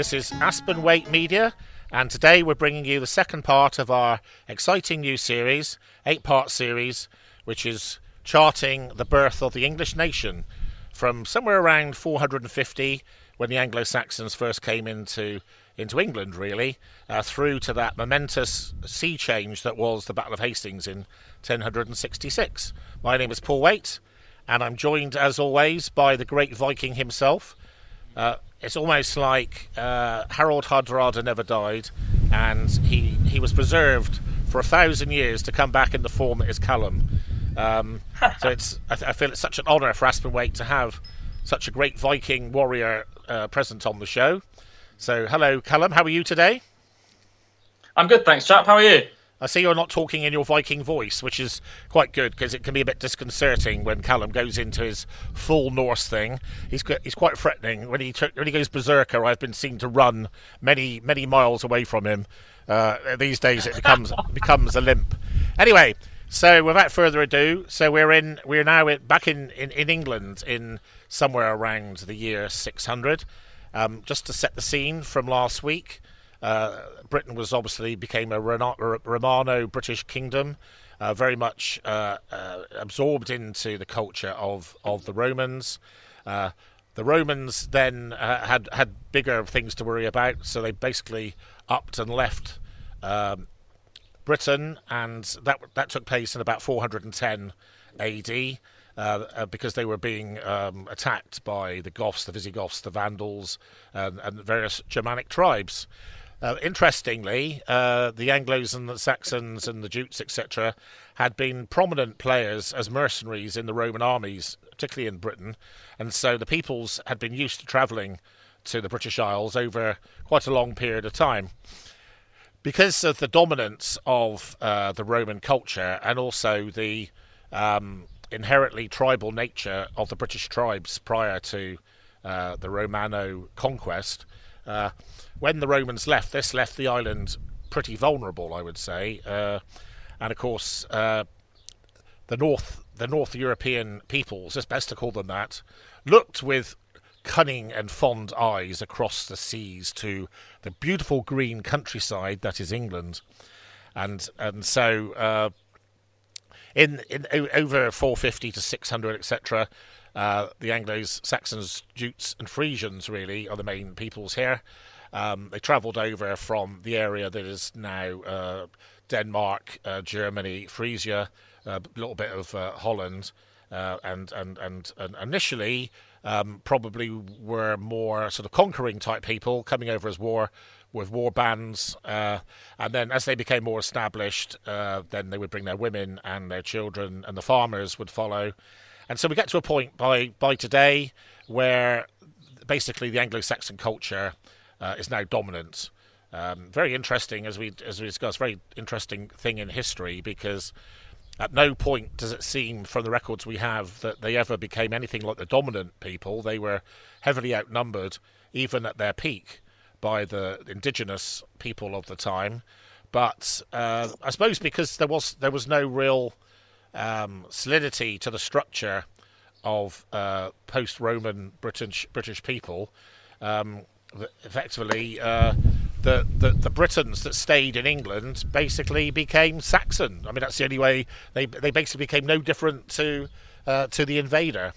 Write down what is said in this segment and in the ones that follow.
This is Aspen Waite Media, and today we're bringing you the second part of our exciting new series, eight part series, which is charting the birth of the English nation from somewhere around 450 when the Anglo Saxons first came into into England, really, uh, through to that momentous sea change that was the Battle of Hastings in 1066. My name is Paul Waite, and I'm joined, as always, by the great Viking himself. Uh, it's almost like uh, Harold Hardrada never died, and he he was preserved for a thousand years to come back in the form that is Calum. Um, so it's I, I, feel it's such an honour for Aspen Waite to have such a great Viking warrior uh, present on the show. So, hello, Calum. How are you today? I'm good, thanks, chap. How are you? I see you're not talking in your Viking voice, which is quite good because it can be a bit disconcerting when Calum goes into his full Norse thing. He's he's quite threatening when he when he goes berserker. I've been seen to run many many miles away from him. Uh, these days, it becomes becomes a limp. Anyway, so without further ado, so we're in we're now back in, in, in England in somewhere around the year 600. Um, just to set the scene from last week, uh, Britain was obviously became a Romano British kingdom, uh, very much uh, uh, absorbed into the culture of, of the Romans. Uh, the Romans then had had bigger things to worry about, so they basically upped and left um, Britain, and that that took place in about 410 AD. Uh, uh, because they were being um, attacked by the Goths, the Visigoths, the Vandals, and, and various Germanic tribes. Uh, interestingly, uh, the Anglos and the Saxons and the Jutes, etc., had been prominent players as mercenaries in the Roman armies, particularly in Britain, and so the peoples had been used to travelling to the British Isles over quite a long period of time. Because of the dominance of uh, the Roman culture and also the um, inherently tribal nature of the British tribes prior to uh, the Romano conquest. Uh, when the Romans left, this left the island pretty vulnerable, I would say. Uh, and of course, uh, the North, the North European peoples, it's best to call them that, looked with cunning and fond eyes across the seas to the beautiful green countryside that is England. And and so uh, in, in over 450 to 600, etc. Uh, the Anglos, Saxons, Jutes, and Frisians really are the main peoples here. Um, they travelled over from the area that is now uh, Denmark, uh, Germany, Frisia, a little bit of uh, Holland, uh, and, and, and and initially um, probably were more sort of conquering type people coming over as war with war bands, uh, and then as they became more established, uh, then they would bring their women and their children, and the farmers would follow. And so we get to a point by by today where basically the Anglo-Saxon culture uh, is now dominant. Um, very interesting as we as we discussed. Very interesting thing in history because at no point does it seem from the records we have that they ever became anything like the dominant people. They were heavily outnumbered even at their peak by the indigenous people of the time. But uh, I suppose because there was there was no real um, solidity to the structure of uh, post-Roman British British people, um, effectively uh, the, the the Britons that stayed in England basically became Saxon. I mean that's the only way they they basically became no different to uh, to the invader,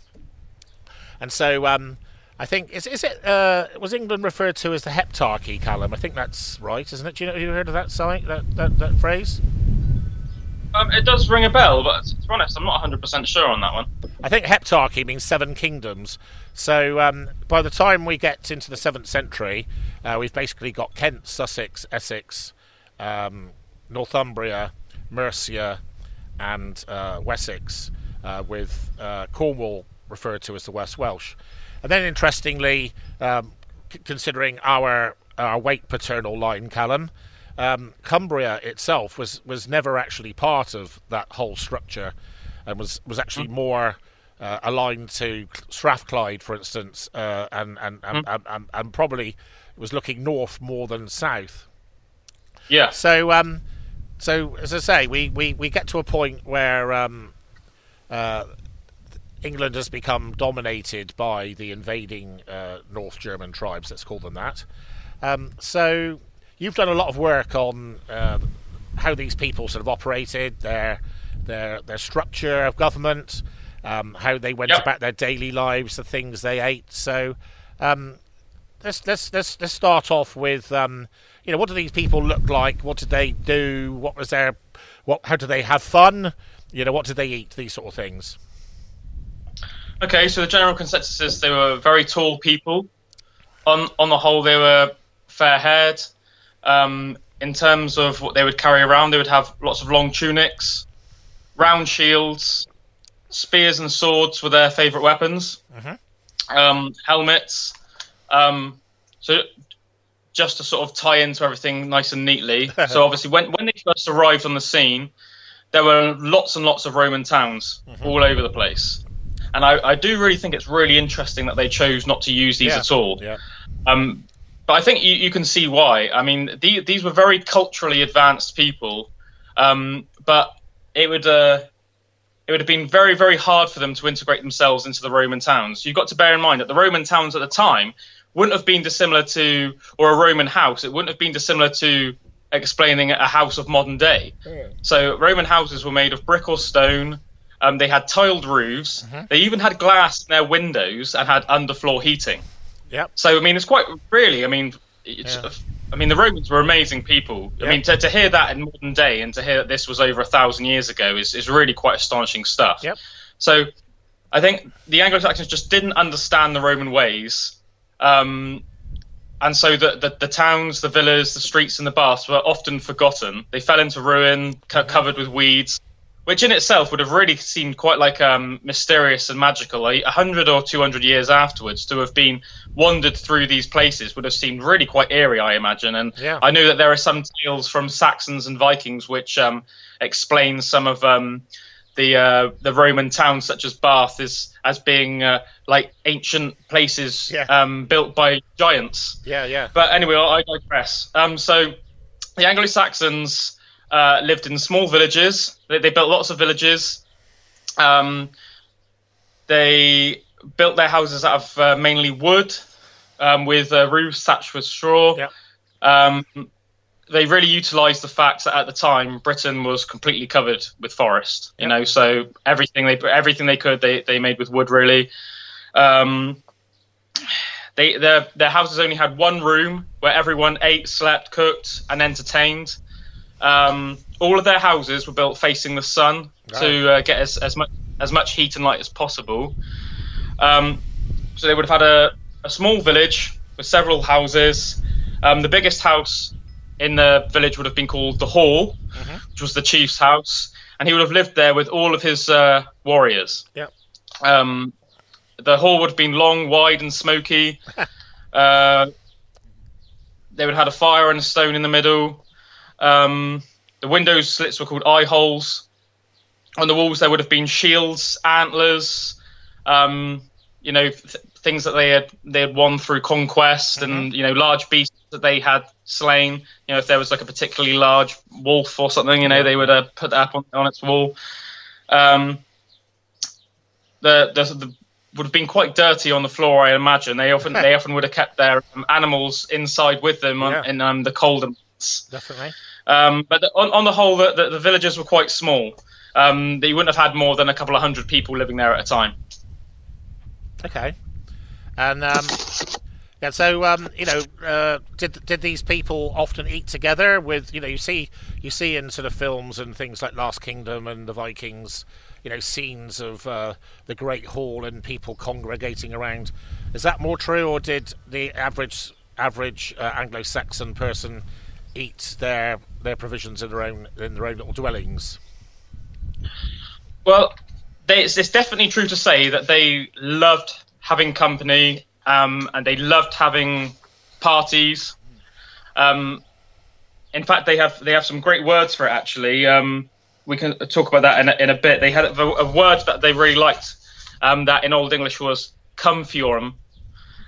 and so. Um, I think is is it uh, was England referred to as the Heptarchy, Calum? I think that's right, isn't it? Do you know? Have you heard of that site that that, that phrase? Um, it does ring a bell, but to be honest, I'm not 100 percent sure on that one. I think Heptarchy means seven kingdoms. So um, by the time we get into the seventh century, uh, we've basically got Kent, Sussex, Essex, um, Northumbria, Mercia, and uh, Wessex, uh, with uh, Cornwall referred to as the West Welsh. And then, interestingly, um, c- considering our our Waite paternal line, Calum, um, Cumbria itself was was never actually part of that whole structure, and was was actually mm. more. Uh, aligned to Strathclyde, for instance, uh, and, and, and, mm. and, and, probably was looking north more than south. Yeah. So, um, so as I say, we, we, we get to a point where um, uh, England has become dominated by the invading uh, North German tribes, let's call them that. Um, so you've done a lot of work on uh, how these people sort of operated, their their their structure of government, um, how they went Yep. about their daily lives, the things they ate. So um, let's let's let's let's start off with um, you know what do these people look like? What did they do? What was their what? How did they have fun? You know what did they eat? These sort of things. Okay, so the general consensus is they were very tall people. On on the whole, they were fair haired. Um, in terms of what they would carry around, they would have lots of long tunics, round shields, spears and swords were their favourite weapons. Um, helmets. Um, so just to sort of tie into everything nice and neatly. so obviously, when when they first arrived on the scene, there were lots and lots of Roman towns all over the place. And I, I do really think it's really interesting that they chose not to use these Yeah. at all. Yeah. Um, but I think you, you can see why. I mean, the, these were very culturally advanced people, um, but it would uh, it would have been very very hard for them to integrate themselves into the Roman towns. You've got to bear in mind that the Roman towns at the time wouldn't have been dissimilar to, or a Roman house, it wouldn't have been dissimilar to explaining a house of modern day. So Roman houses were made of brick or stone. Um, they had tiled roofs. They even had glass in their windows and had underfloor heating. Yep. So I mean, it's quite really. I mean, it's, Yeah. I mean, the Romans were amazing people. Yeah. I mean, to, to hear that in modern day and to hear that this was over a thousand years ago is, is really quite astonishing stuff. Yep. So I think the Anglo Saxons just didn't understand the Roman ways. Um, and so the, the, the towns, the villas, the streets, and the baths were often forgotten. They fell into ruin, co- covered with weeds, which in itself would have really seemed quite like um, mysterious and magical. Like a hundred or two hundred years afterwards, to have been wandered through these places would have seemed really quite eerie, I imagine. And Yeah. I know that there are some tales from Saxons and Vikings which um, explain some of um, the uh, the Roman towns, such as Bath, as as being uh, like ancient places Yeah. um, built by giants. Yeah. Yeah. But anyway, I digress. Um, so the Anglo Saxons uh, lived in small villages. They, they built lots of villages. Um, they built their houses out of uh, mainly wood, um, with uh, roofs thatched with straw. Yep. Um, they really utilised the fact that at the time Britain was completely covered with forest. You Yep. know, so everything they everything they could they, they made with wood really. Um, they their their houses only had one room where everyone ate, slept, cooked, and entertained. Um, all of their houses were built facing the sun to uh, get as, as much as much heat and light as possible. Um, so they would have had a, a small village with several houses. Um, the biggest house in the village would have been called the Hall, which was the chief's house, and he would have lived there with all of his uh, warriors. Yep. Um, the hall would have been long, wide, and smoky. uh, they would have had a fire and a stone in the middle. Um, the window slits were called eye holes. On the walls, there would have been shields, antlers, um, you know, th- things that they had they had won through conquest, and you know, large beasts that they had slain. You know, if there was like a particularly large wolf or something, you know, they would uh, put that up on, on its wall. Um, the, the the would have been quite dirty on the floor, I imagine. They often they often would have kept their um, animals inside with them on, Yeah. in um, the colder months. Definitely. Um, but the, on, on the whole, the, the, the villages were quite small. Um, you wouldn't have had more than a couple of hundred people living there at a time. Okay. And um, yeah, so um, you know, uh, did did these people often eat together? With you know, you see you see in sort of films and things like Last Kingdom and the Vikings, you know, scenes of uh, the Great Hall and people congregating around. Is that more true, or did the average average uh, Anglo-Saxon person eat their their provisions in their own in their own little dwellings? Well, they, it's, it's definitely true to say that they loved having company um, and they loved having parties. Um, in fact, they have they have some great words for it. Actually, um, we can talk about that in a, in a bit. They had a, a word that they really liked um, that in Old English was "cum fiorum,"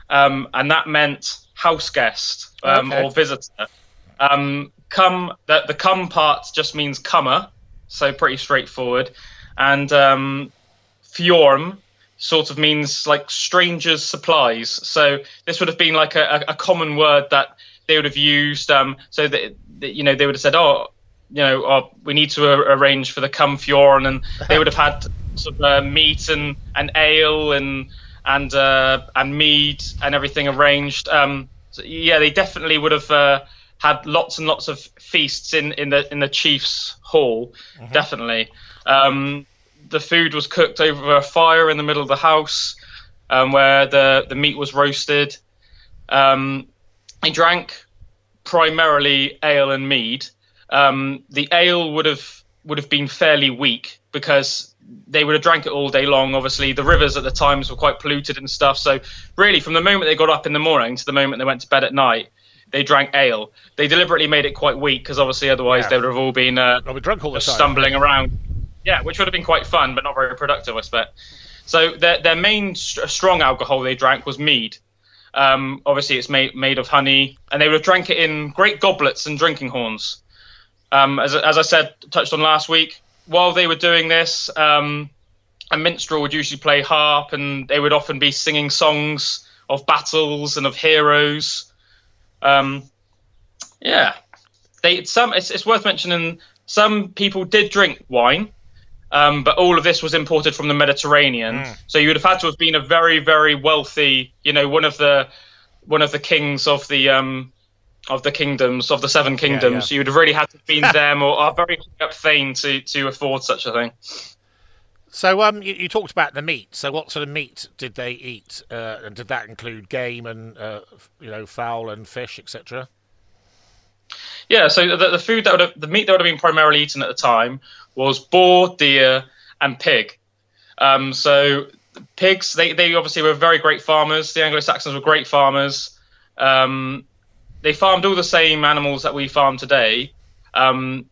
um, and that meant house guest um, Okay. or visitor. Um, come that the come part just means comer, so pretty straightforward, and um, fiorum sort of means like strangers' supplies. So this would have been like a, a, common word that they would have used. Um, so that, that you know they would have said, oh, you know, oh, we need to arrange for the Cumfjorn, and they would have had sort of uh, meat and, and ale and and uh, and mead and everything arranged. Um, so yeah, they definitely would have uh, had lots and lots of feasts in, in the in the chief's hall. Mm-hmm. Definitely, um, the food was cooked over a fire in the middle of the house, um, where the the meat was roasted. Um, they drank primarily ale and mead. Um, the ale would have would have been fairly weak because they would have drank it all day long. Obviously, the rivers at the times were quite polluted and stuff. So, really, from the moment they got up in the morning to the moment they went to bed at night, they drank ale. They deliberately made it quite weak because obviously, otherwise, yeah. they would have all been uh, drunk all the time, stumbling around. Yeah, which would have been quite fun, but not very productive, I suspect. So, their their main st- strong alcohol they drank was mead. Um, obviously, it's made made of honey, and they would have drank it in great goblets and drinking horns. Um, as, as I said, touched on last week, while they were doing this, um, a minstrel would usually play harp, and they would often be singing songs of battles and of heroes. Um, yeah, they some. It's, it's, worth mentioning some people did drink wine, um, but all of this was imported from the Mediterranean. Mm. So you would have had to have been a very, very wealthy, you know, one of the one of the kings of the um, of the kingdoms of the seven kingdoms. Yeah, yeah. You would have really had to have been them or are very up fame to to afford such a thing. So, um, you, you, talked about the meat. So, what sort of meat did they eat? Uh, and did that include game and uh, you know fowl and fish, etc.? Yeah. So the, the food that have, the meat that would have been primarily eaten at the time was boar, deer, and pig. Um, so pigs, they, they obviously were very great farmers. The Anglo Saxons were great farmers. Um, they farmed all the same animals that we farm today, um,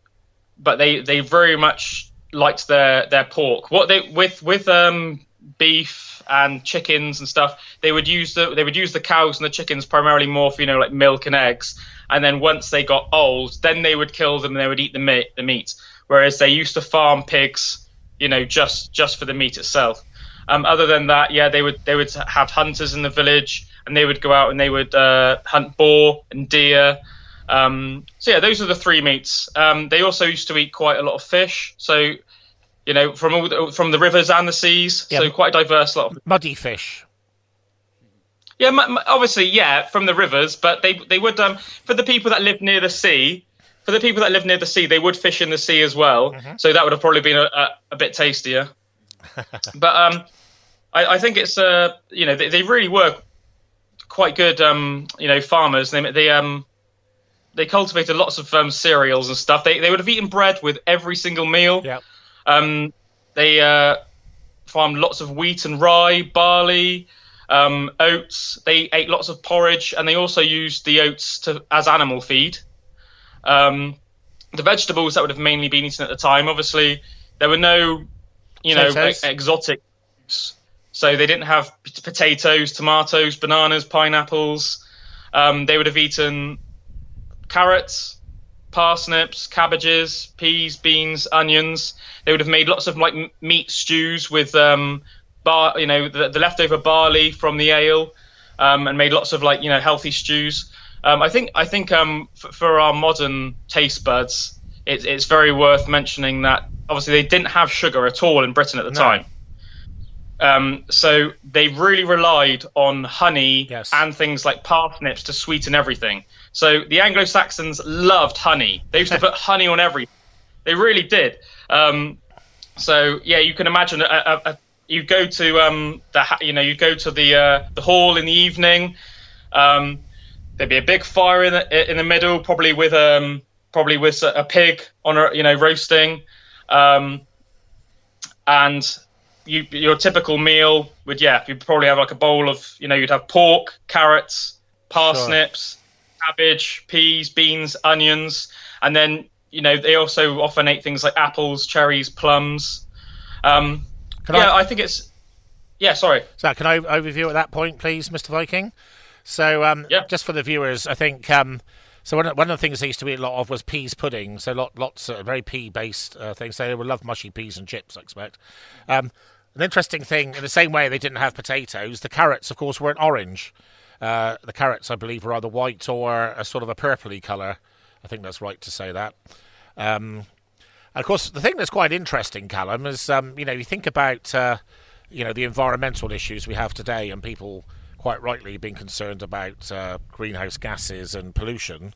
but they they very much liked their their pork. What they with with um, beef and chickens and stuff, they would use the they would use the cows and the chickens primarily more for you know like milk and eggs. And then once they got old, then they would kill them and they would eat the meat. The meat. Whereas they used to farm pigs, you know, just just for the meat itself. Um, other than that, yeah, they would they would have hunters in the village and they would go out and they would uh, hunt boar and deer. Um, so yeah, those are the three meats. Um, they also used to eat quite a lot of fish. So you know, from all the, from the rivers and the seas. Yeah, so quite a diverse lot of muddy fish. Yeah, obviously, yeah, from the rivers, but they they would um for the people that live near the sea. For the people that live near the sea, they would fish in the sea as well. Mm-hmm. So that would have probably been a, a, a bit tastier. but um, I, I, think it's uh, you know, they, they really were quite good, um, you know, farmers. They they um they cultivated lots of um, cereals and stuff. They they would have eaten bread with every single meal. Yeah. Um, they uh, farmed lots of wheat and rye, barley, um, oats. They ate lots of porridge, and they also used the oats to as animal feed. Um, the vegetables that would have mainly been eaten at the time, obviously, there were no, you know, exotic. So they didn't have potatoes, tomatoes, bananas, pineapples. Um, they would have eaten carrots, parsnips, cabbages, peas, beans, onions. They would have made lots of like meat stews with um, bar, you know, the, the leftover barley from the ale, um, and made lots of like you know healthy stews. Um, I think I think um, for, for, our modern taste buds, it, it's very worth mentioning that obviously they didn't have sugar at all in Britain at the no. time. Um, so they really relied on honey yes. and things like parsnips to sweeten everything. So the Anglo Saxons loved honey. They used to put honey on everything. They really did. Um, so yeah, you can imagine a, a, a, you go to um, the you know you go to the uh, the hall in the evening. Um, there'd be a big fire in the in the middle, probably with um probably with a, pig on a you know roasting, um, and you, your typical meal would yeah you'd probably have like a bowl of you know you'd have pork carrots parsnips. Cabbage peas beans onions and then you know they also often ate things like apples cherries plums um, yeah I, I, think it's yeah sorry so can i overview at that point please mr viking so um, yeah. just for the viewers i think um, so one, one of the things they used to eat a lot of was peas pudding. So lot, lots of very pea based uh, things. So they would love mushy peas and chips, I expect. Um, an interesting thing, in the same way they didn't have potatoes, the carrots, of course, weren't orange. Uh, the carrots, I believe, were either white or a sort of a purpley colour. I think that's right to say that. Um, and of course, the thing that's quite interesting, Calum, is um, you know you think about uh, you know the environmental issues we have today, and people quite rightly being concerned about uh, greenhouse gases and pollution.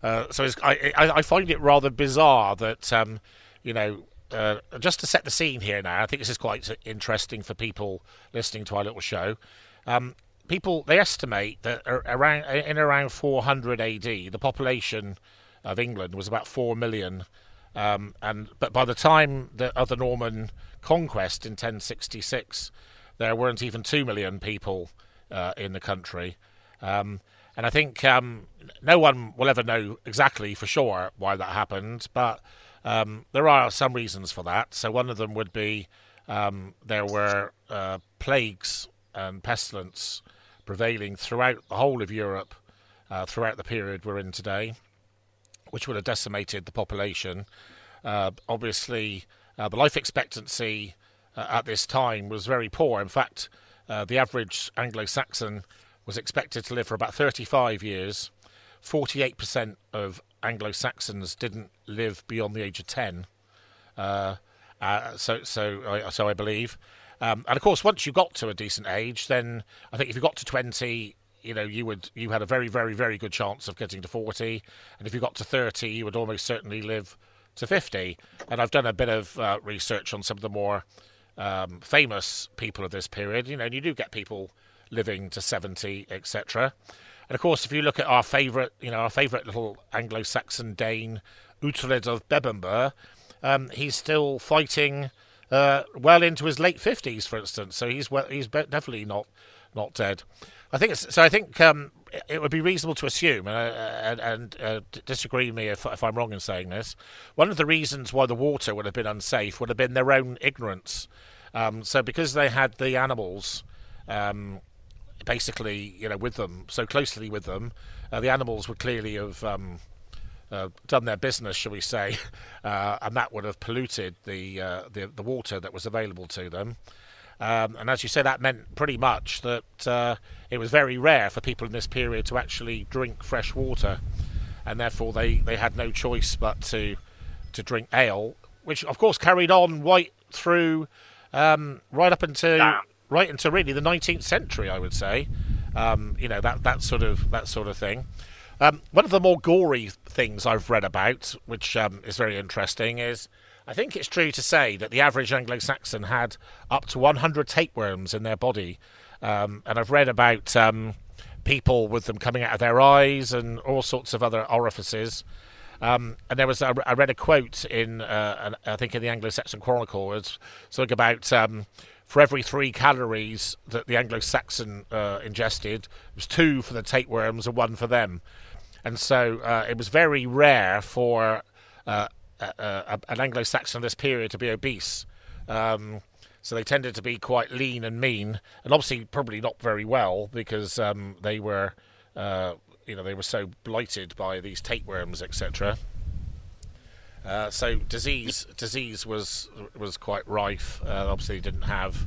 Uh, so I, I, I, find it rather bizarre that um, you know uh, just to set the scene here now. I think this is quite interesting for people listening to our little show. Um, people they estimate that around in around 400 AD, the population of England was about four million. Um, and but by the time the, of the Norman conquest in 1066, there weren't even two million people uh, in the country. Um, and I think um, no one will ever know exactly for sure why that happened, but um, there are some reasons for that. So one of them would be um, there were uh, plagues and pestilence prevailing throughout the whole of Europe uh, throughout the period we're in today, which would have decimated the population. Uh, obviously, uh, the life expectancy uh, at this time was very poor. In fact, uh, the average Anglo Saxon was expected to live for about 35 years. 48% of Anglo Saxons didn't live beyond the age of 10. Uh, uh, so, so, I, so I believe. Um, and of course, once you got to a decent age, then I think if you got to 20, you know, you would you had a very, very, very good chance of getting to 40. And if you got to 30, you would almost certainly live to 50. And I've done a bit of uh, research on some of the more um, famous people of this period. You know, and you do get people living to 70, etc. And of course, if you look at our favourite, you know, our favourite little Anglo-Saxon Dane, Uhtred of Bebbanburg, um, he's still fighting uh, well into his late fifties, for instance. So he's well, he's definitely not not dead. I think so. I think um, it would be reasonable to assume, uh, and, and uh, disagree with me if, if, I'm wrong in saying this. One of the reasons why the water would have been unsafe would have been their own ignorance. Um, so because they had the animals um, basically, you know, with them so closely with them, uh, the animals would clearly have um, uh, done their business, shall we say, uh, and that would have polluted the, uh, the, the water that was available to them. Um, and as you say, that meant pretty much that uh, it was very rare for people in this period to actually drink fresh water, and therefore they, they had no choice but to to drink ale, which of course carried on right through, um, right up until right into really the 19th century, I would say. Um, you know that that sort of that sort of thing. Um, one of the more gory things I've read about, which um, is very interesting, is I think it's true to say that the average Anglo-Saxon had up to 100 tapeworms in their body, um, and I've read about um, people with them coming out of their eyes and all sorts of other orifices. Um, and there was I read a quote in uh, I think in the Anglo-Saxon Chronicle was something about um, for every three calories that the Anglo-Saxon uh, ingested, it was two for the tapeworms and one for them. And so uh, it was very rare for uh, an Anglo-Saxon of this period to be obese. Um, so they tended to be quite lean and mean, and obviously probably not very well because um, they were, uh, you know, they were so blighted by these tapeworms, etc. Uh, so disease disease was was quite rife. Uh, obviously, didn't have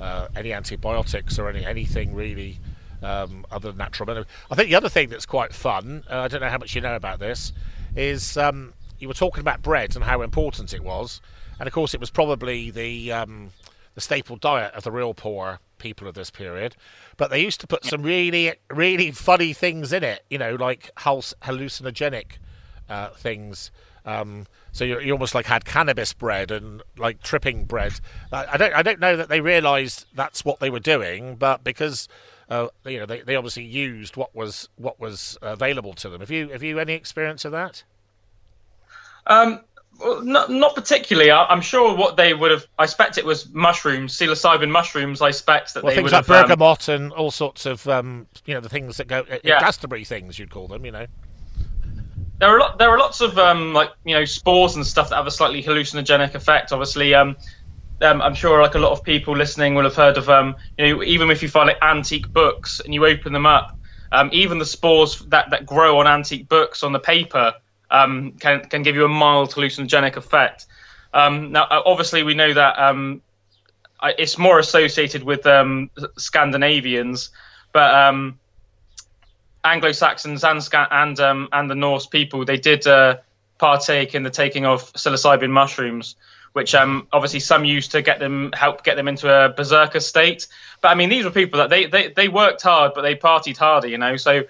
uh, any antibiotics or any anything really um, other than natural medicine. I think the other thing that's quite fun. Uh, I don't know how much you know about this. Is um, you were talking about bread and how important it was, and of course, it was probably the um, the staple diet of the real poor people of this period. But they used to put some really really funny things in it. You know, like hallucinogenic uh, things. Um, so you, you, almost like had cannabis bread and like tripping bread. I, I don't I don't know that they realised that's what they were doing, but because uh, you know they, they obviously used what was what was available to them. Have you have you any experience of that? Um, well, not, not particularly. I, am sure what they would have. I expect it was mushrooms, psilocybin mushrooms. I expect that well, they things would like have, um, bergamot um, and all sorts of um, you know the things that go uh, yeah. Glastonbury things you'd call them. You know there are lot, there are lots of um, like you know spores and stuff that have a slightly hallucinogenic effect. Obviously, um, um, I'm sure like a lot of people listening will have heard of um, you know even if you find like antique books and you open them up, um, even the spores that, that grow on antique books on the paper um, can can give you a mild hallucinogenic effect. Um, now, uh, obviously, we know that um, it's more associated with um, Scandinavians, but um, Anglo Saxons and and um, and the Norse people they did uh, partake in the taking of psilocybin mushrooms, which um, obviously some used to get them help get them into a berserker state. But I mean, these were people that they they, they worked hard, but they partied harder, you know. So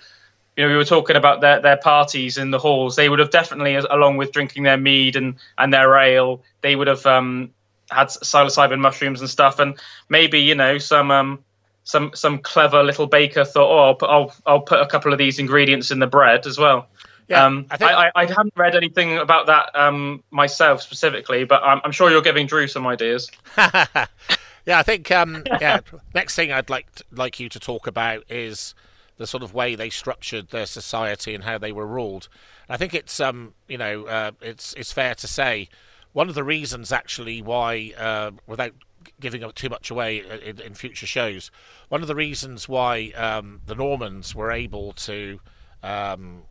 you know, we were talking about their, their parties in the halls. They would have definitely, along with drinking their mead and, and their ale, they would have um, had psilocybin mushrooms and stuff. And maybe, you know, some um, some some clever little baker thought, oh, I'll put, I'll, I'll put a couple of these ingredients in the bread as well. Yeah, um, I, think... I, I, haven't read anything about that um, myself specifically, but I'm, I'm, sure you're giving Drew some ideas. yeah, I think um, yeah. next thing I'd like to, like you to talk about is the sort of way they structured their society and how they were ruled. I think it's um, you know uh, it's it's fair to say one of the reasons actually why uh, without giving up too much away in, in, future shows, one of the reasons why um, the Normans were able to um,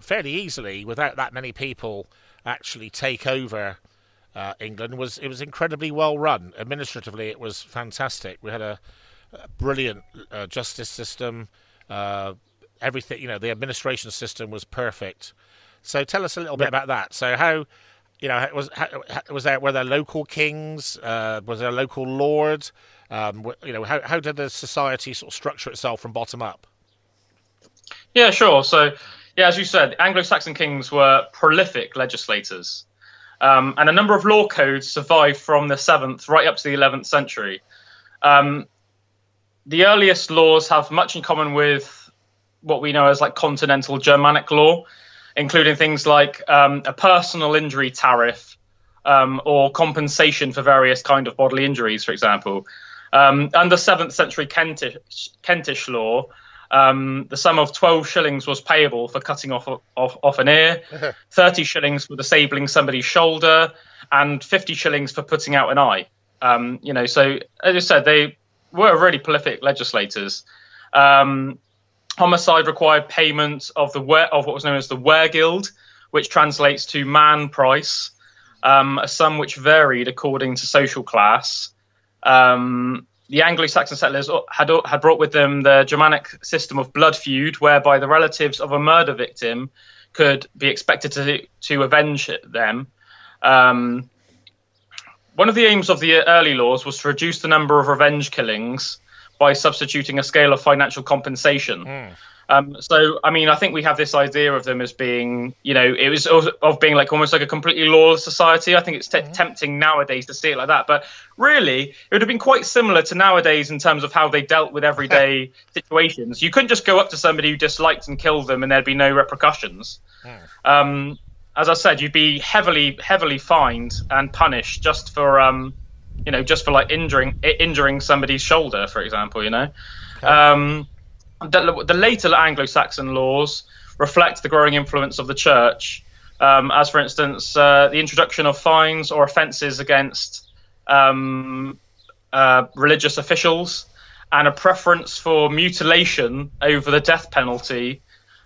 fairly easily, without that many people, actually take over uh, England was it was incredibly well run. Administratively, it was fantastic. We had a, a brilliant uh, justice system. Uh, everything, you know, the administration system was perfect. So tell us a little bit about that. So how, you know, was how, was there were there local kings? Uh, was there local lords? Um, you know, how how did the society sort of structure itself from bottom up? Yeah, sure. So, yeah, as you said, Anglo-Saxon kings were prolific legislators, um, and a number of law codes survived from the seventh right up to the eleventh century. Um, the earliest laws have much in common with what we know as like continental Germanic law, including things like um, a personal injury tariff um, or compensation for various kind of bodily injuries, for example. Um, under seventh century Kentish, Kentish law, um, the sum of 12 shillings was payable for cutting off, off, off an ear, 30 shillings for disabling somebody's shoulder, and 50 shillings for putting out an eye. Um, you know, so as I said, they were really prolific legislators. Um, homicide required payment of the of what was known as the weregild, which translates to man price, um, a sum which varied according to social class. Um, the Anglo-Saxon settlers had had brought with them the Germanic system of blood feud, whereby the relatives of a murder victim could be expected to to avenge them. Um, one of the aims of the early laws was to reduce the number of revenge killings by substituting a scale of financial compensation. Mm. Um, so, I mean, I think we have this idea of them as being, you know, it was of, of being like almost like a completely lawless society. I think it's t- mm. tempting nowadays to see it like that, but really, it would have been quite similar to nowadays in terms of how they dealt with everyday situations. You couldn't just go up to somebody you disliked and kill them, and there'd be no repercussions. Mm. Um, as I said, you'd be heavily, heavily fined and punished just for, um, you know, just for like injuring injuring somebody's shoulder, for example. You know, um, the, the, later Anglo-Saxon laws reflect the growing influence of the church, um, as for instance, uh, the introduction of fines or offences against um, uh, religious officials, and a preference for mutilation over the death penalty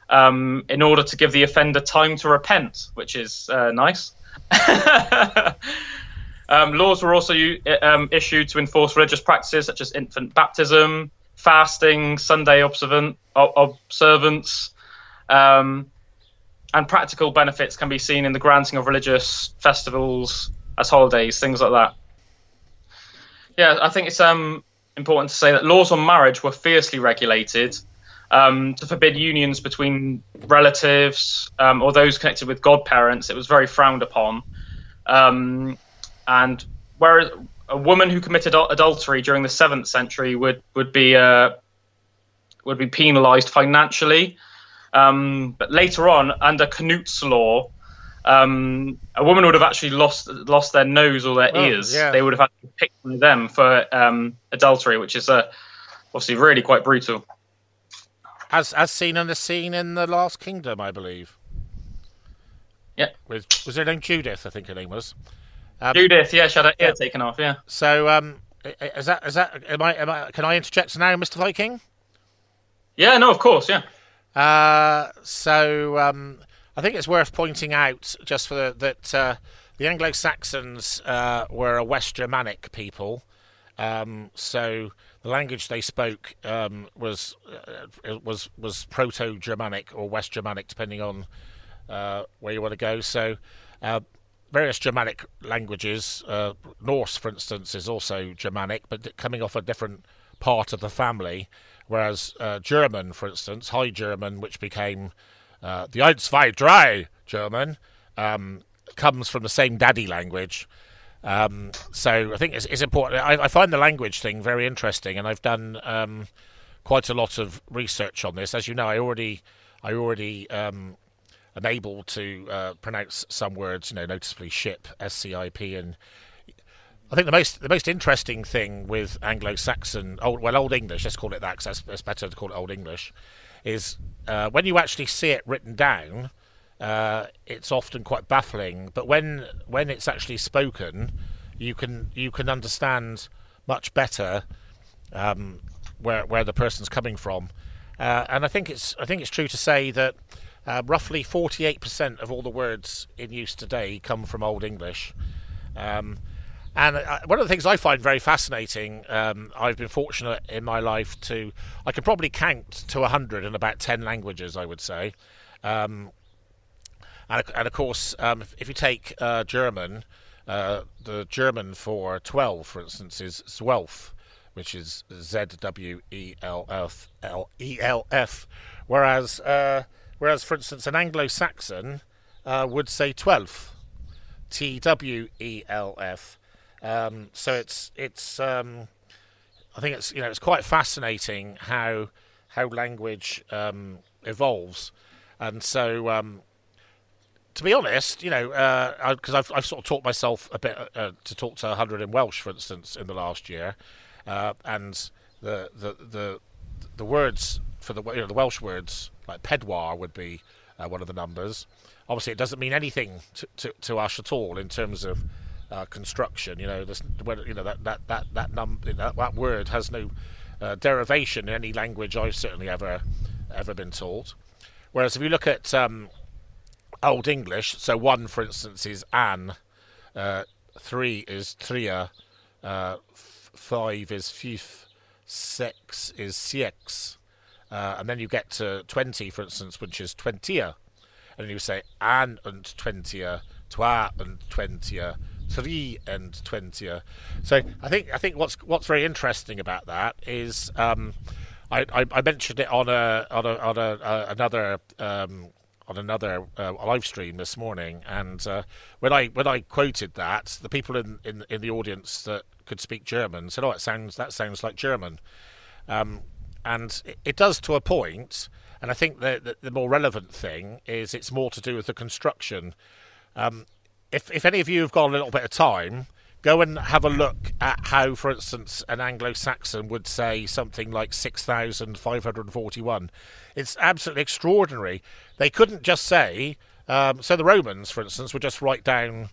um, in order to give the offender time to repent, which is uh, nice. um, laws were also um, issued to enforce religious practices such as infant baptism, fasting, Sunday observant, observance, um, and practical benefits can be seen in the granting of religious festivals as holidays, things like that. Yeah, I think it's um, important to say that laws on marriage were fiercely regulated um, to forbid unions between relatives um, or those connected with godparents. It was very frowned upon. Um, and whereas a woman who committed adultery during the seventh century would would be uh, would be penalised financially. Um, but later on, under Canute's law, um, a woman would have actually lost lost their nose or their oh, ears. Yeah. They would have had to pick them for um, adultery, which is uh, obviously really quite brutal as as seen in the scene in the Last Kingdom, I believe. Yeah. With was her name Judith? I think her name was. Um, Judith, yeah, she had her ear taken off, yeah. So, um, is that is that? Am I, am I? Can I interject now, Mister Viking? Yeah, no, of course, yeah. Uh, so um, I think it's worth pointing out just for the, that uh, the Anglo Saxons uh, were a West Germanic people. Um, so the language they spoke um, was uh, was was Proto-Germanic or West Germanic, depending on uh, where you want to go. So, uh, various Germanic languages, uh, Norse, for instance, is also Germanic, but coming off a different part of the family. Whereas uh, German, for instance, High German, which became uh, the Eins, zwei, drei German, um, comes from the same daddy language. Um, so I think it's, it's important. I, I, find the language thing very interesting, and I've done um, quite a lot of research on this. As you know, I already I already um, am able to uh, pronounce some words, you know, noticeably ship, S C I P, and I think the most the most interesting thing with Anglo-Saxon, old, well, Old English, let's call it that, because that's, better to call it Old English, is uh, when you actually see it written down uh, it's often quite baffling. But when when it's actually spoken, you can you can understand much better um, where where the person's coming from. Uh, and I think it's I think it's true to say that uh, roughly 48% of all the words in use today come from Old English. Um, and uh, one of the things I find very fascinating, um, I've been fortunate in my life to, I can probably count to 100 in about 10 languages, I would say. Um, and, and of course, um, if, if, you take uh, German, uh, the German for 12, for instance, is Zwölf, which is Z W E L F L E L F, whereas, uh, whereas, for instance, an Anglo Saxon uh, would say 12, T W E L F. Um, so it's, it's, um, I think it's, you know, it's quite fascinating how, how language um, evolves. And so, um, to be honest, you know, because uh, I've, I've sort of taught myself a bit uh, to talk to 100 in Welsh, for instance, in the last year, uh, and the, the the the words for the you know the Welsh words like pedwar would be uh, one of the numbers. Obviously, it doesn't mean anything to, to, to us at all in terms of uh, construction. You know, this, you know that that that that, num- that, that word has no uh, derivation in any language I've certainly ever ever been taught. Whereas if you look at um, Old English. So one, for instance, is an. Uh, three is tria. Uh, f- five is fif. Six is six. Uh, and then you get to 20, for instance, which is twentia. And you say an and twentia, twa and twentia, three and twentia. So I think I think what's what's very interesting about that is um, I, I, I, mentioned it on a on a on a, uh, another um, on another uh, live stream this morning, and uh, when I when I quoted that, the people in, in in the audience that could speak German said, "Oh, it sounds that sounds like German," um, and it, does to a point. And I think the, the, the more relevant thing is it's more to do with the construction. Um, if if any of you have got a little bit of time, go and have a look at how, for instance, an Anglo-Saxon would say something like 6,541. It's absolutely extraordinary. They couldn't just say, um, so the Romans, for instance, would just write down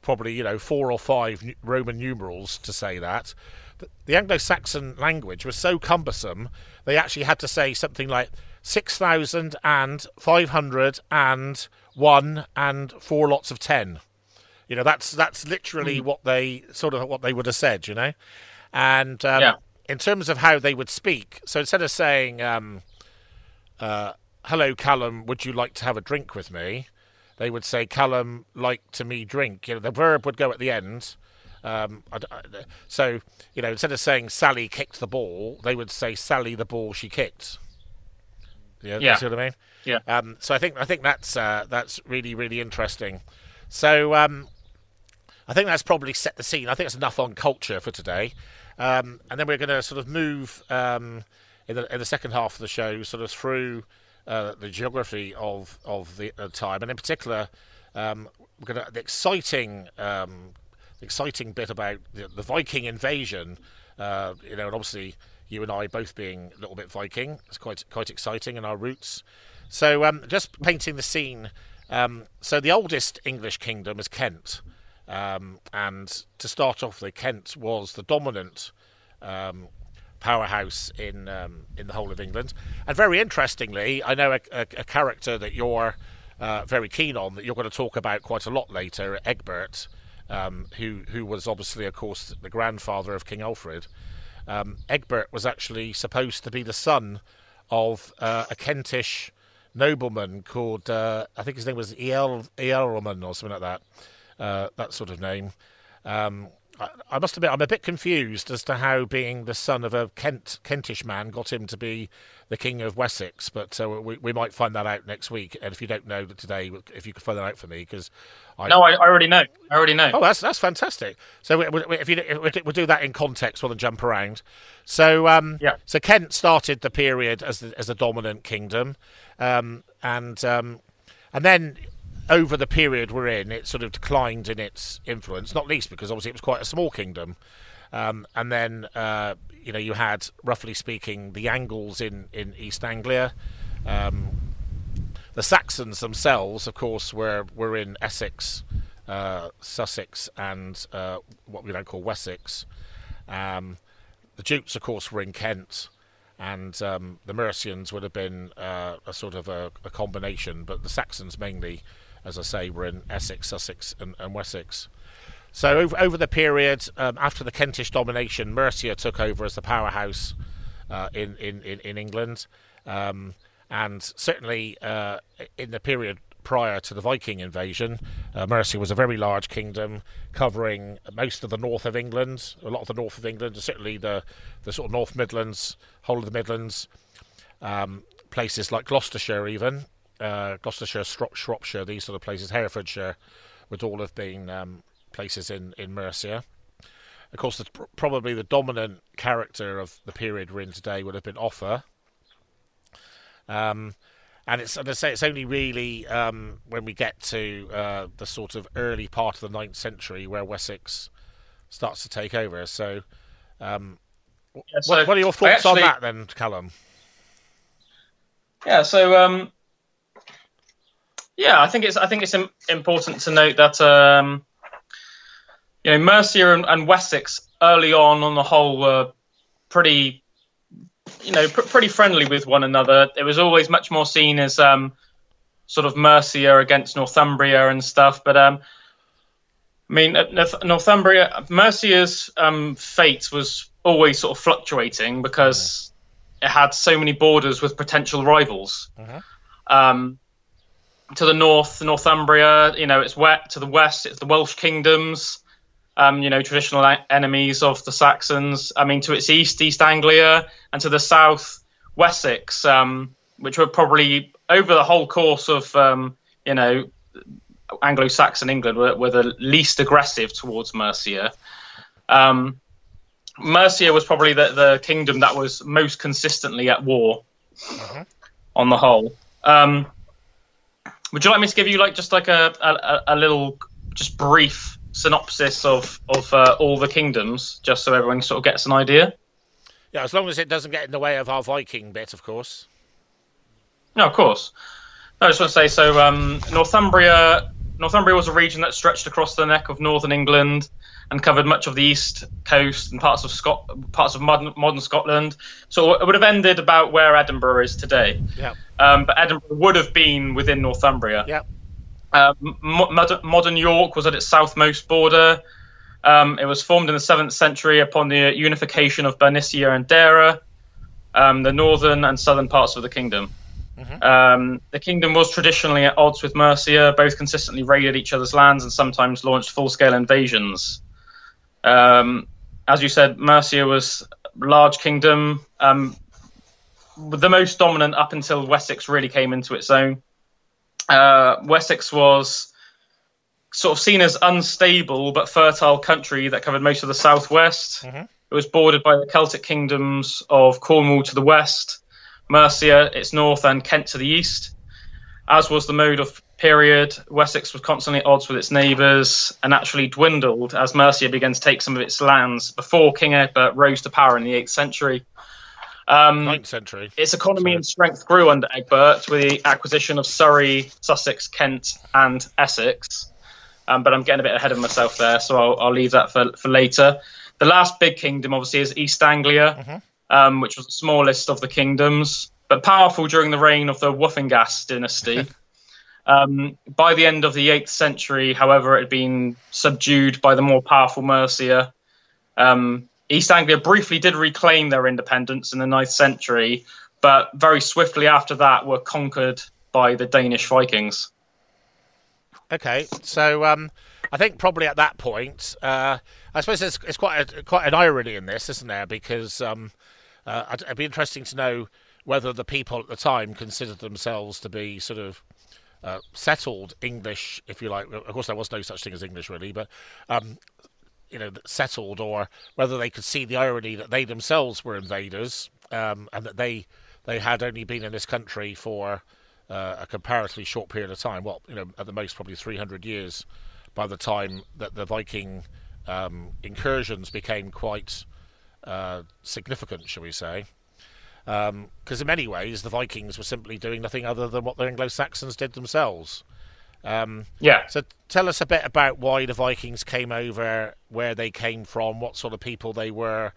probably, you know, four or five Roman numerals to say that. The Anglo-Saxon language was so cumbersome, they actually had to say something like 6,501 and four lots of ten. You know, that's that's literally mm. what they sort of what they would have said. You know, and um, yeah. in terms of how they would speak, so instead of saying, um, uh, "Hello, Calum, would you like to have a drink with me?" They would say, "Calum, like to me drink." You know, the verb would go at the end. Um, so you know, instead of saying Sally kicked the ball, they would say Sally the ball she kicked. Yeah, see what I mean? Yeah. Um, so I think I think that's uh, that's really really interesting. So um, I think that's probably set the scene. I think that's enough on culture for today. Um, and then we're going to sort of move um, in, the, in the second half of the show, sort of through uh, the geography of of the uh, time, and in particular, um, we're going to the exciting um, exciting bit about the, the Viking invasion. Uh, you know, and obviously you and I both being a little bit Viking, it's quite quite exciting in our roots. So, um, just painting the scene. Um, so, the oldest English kingdom is Kent. Um, and to start off, the Kent was the dominant um, powerhouse in um, in the whole of England. And very interestingly, I know a, a, a character that you're uh, very keen on that you're going to talk about quite a lot later, Egbert, um, who who was obviously, of course, the grandfather of King Alfred. um, Egbert was actually supposed to be the son of uh, a Kentish nobleman called uh, I think his name was Earl Earlman or something like that, uh, that sort of name. Um, I, I must admit, I'm a bit confused as to how being the son of a Kent Kentish man got him to be the king of Wessex. But uh, we, we might find that out next week. And if you don't know today, if you could find that out for me, because I no, I, I, already know. I already know. Oh, that's that's fantastic. So if you we'll do that in context rather than jump around. So um, yeah. So Kent started the period as the, as a dominant kingdom, um, and um, and then over the period we're in, it sort of declined in its influence, not least because obviously it was quite a small kingdom. Um, and then, uh, you know, you had, roughly speaking, the Angles in, in East Anglia. Um, the Saxons themselves, of course, were, were in Essex, uh, Sussex, and uh, what we now call Wessex. Um, the Jutes, of course, were in Kent and um, the Mercians would have been uh, a sort of a, a, combination, but the Saxons mainly as I say, were in Essex, Sussex, and, and Wessex. So over, over the period um, after the Kentish domination, Mercia took over as the powerhouse uh, in, in, in, England, um, and certainly uh, in the period prior to the Viking invasion, uh, Mercia was a very large kingdom covering most of the north of England, a lot of the north of England, certainly the the sort of North Midlands, whole of the Midlands, um, places like Gloucestershire even, uh, Gloucestershire, Shropshire, these sort of places, Herefordshire, would all have been um, places in, in Mercia. Of course, the, probably the dominant character of the period we're in today would have been Offa. Um, and it's, and I say, it's only really um, when we get to uh, the sort of early part of the ninth century where Wessex starts to take over. So, um, yeah, so what, what, are your thoughts actually, on that then, Calum? Yeah, so um, yeah, I think it's I think it's important to note that um, you know Mercia and, and, Wessex early on, on the whole, were pretty you know pr- pretty friendly with one another. It was always much more seen as um, sort of Mercia against Northumbria and stuff, but um, I mean Northumbria Mercia's um, fate was always sort of fluctuating because it had so many borders with potential rivals. Uh-huh. To the north, Northumbria. You know, it's wet. To the west, it's the Welsh kingdoms. Um, you know, traditional enemies of the Saxons. I mean, to its east, East Anglia, and to the south, Wessex, um, which were probably over the whole course of um, you know Anglo-Saxon England were, were, the least aggressive towards Mercia. Um, Mercia was probably the, the, kingdom that was most consistently at war uh-huh. on the whole. Um, would you like me to give you like just like a a, a little just brief synopsis of of uh, all the kingdoms, just so everyone sort of gets an idea? Yeah, as long as it doesn't get in the way of our Viking bit, of course. No, of course. No, I just want to say so. Um, Northumbria, Northumbria was a region that stretched across the neck of northern England and covered much of the east coast and parts of Scot- parts of modern, modern Scotland. So it would have ended about where Edinburgh is today. Yeah. Um, but Edinburgh would have been within Northumbria. Yeah. Um, modern, modern York was at its southmost border. Um, it was formed in the 7th century upon the unification of Bernicia and Deira, um, the northern and southern parts of the kingdom. Mm-hmm. Um, the kingdom was traditionally at odds with Mercia, both consistently raided each other's lands and sometimes launched full scale invasions. Um, as you said, Mercia was a large kingdom, um, the most dominant up until Wessex really came into its own. Uh, Wessex was sort of seen as unstable but fertile country that covered most of the southwest. Mm-hmm. It was bordered by the Celtic kingdoms of Cornwall to the west, Mercia its north, and Kent to the east. As was the mode of period, Wessex was constantly at odds with its neighbours and naturally dwindled as Mercia began to take some of its lands before King Egbert rose to power in the 8th century. Um, Ninth century. Its economy Sorry. and strength grew under Egbert with the acquisition of Surrey, Sussex, Kent, and Essex. Um, but I'm getting a bit ahead of myself there, so I'll, I'll, leave that for, for later. The last big kingdom, obviously, is East Anglia, mm-hmm. Um, which was the smallest of the kingdoms, but powerful during the reign of the Wuffingas dynasty. Um, by the end of the 8th century, however, it had been subdued by the more powerful Mercia. Um, East Anglia briefly did reclaim their independence in the 9th century, but very swiftly after that were conquered by the Danish Vikings. Okay, so um, I think probably at that point, uh, I suppose it's, it's quite a, quite an irony in this, isn't there? Because um, uh, it'd be interesting to know whether the people at the time considered themselves to be sort of uh, settled English, if you like. Of course, there was no such thing as English, really, but um, you know, settled, or whether they could see the irony that they themselves were invaders um, and that they they had only been in this country for uh, a comparatively short period of time. Well, you know, at the most, probably 300 years. By the time that the Viking um, incursions became quite uh, significant, shall we say? Because um, in many ways, the Vikings were simply doing nothing other than what the Anglo Saxons did themselves. Um, yeah. So tell us a bit about why the Vikings came over, where they came from, what sort of people they were,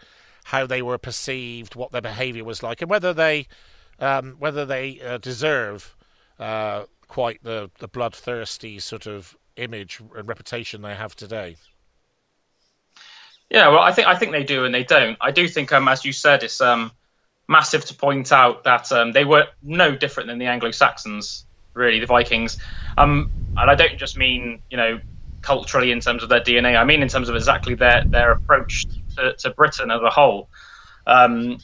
how they were perceived, what their behaviour was like, and whether they um, whether they uh, deserve uh, quite the, the bloodthirsty sort of image and reputation they have today. Yeah, well, I think I think they do and they don't. I do think, um, as you said, it's um, massive to point out that um, they were no different than the Anglo Saxons, really, the Vikings. Um, and I don't just mean you know culturally in terms of their DNA. I mean in terms of exactly their their approach to, to Britain as a whole. Um,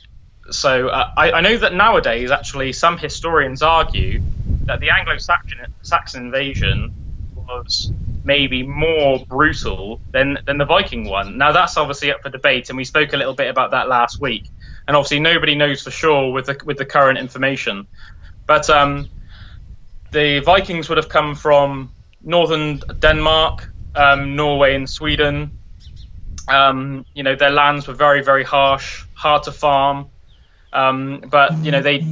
so uh, I, I, know that nowadays, actually, some historians argue that the Anglo-Saxon invasion was maybe more brutal than than the Viking one. Now that's obviously up for debate, and we spoke a little bit about that last week. And obviously, nobody knows for sure with the with the current information. But um, the Vikings would have come from northern Denmark, um, Norway, and Sweden. Um, you know, their lands were very, very harsh, hard to farm. Um, but you know, they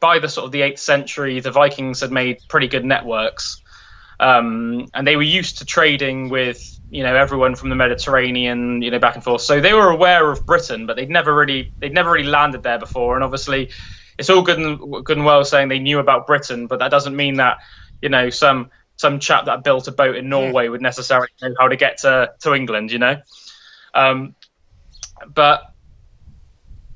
by the sort of the eighth century, the Vikings had made pretty good networks, um, and they were used to trading with you know everyone from the Mediterranean, you know, back and forth. So they were aware of Britain, but they'd never really they'd never really landed there before. And obviously, it's all good and good and well saying they knew about Britain, but that doesn't mean that you know some some chap that built a boat in Norway would necessarily know how to get to to England, you know. Um, but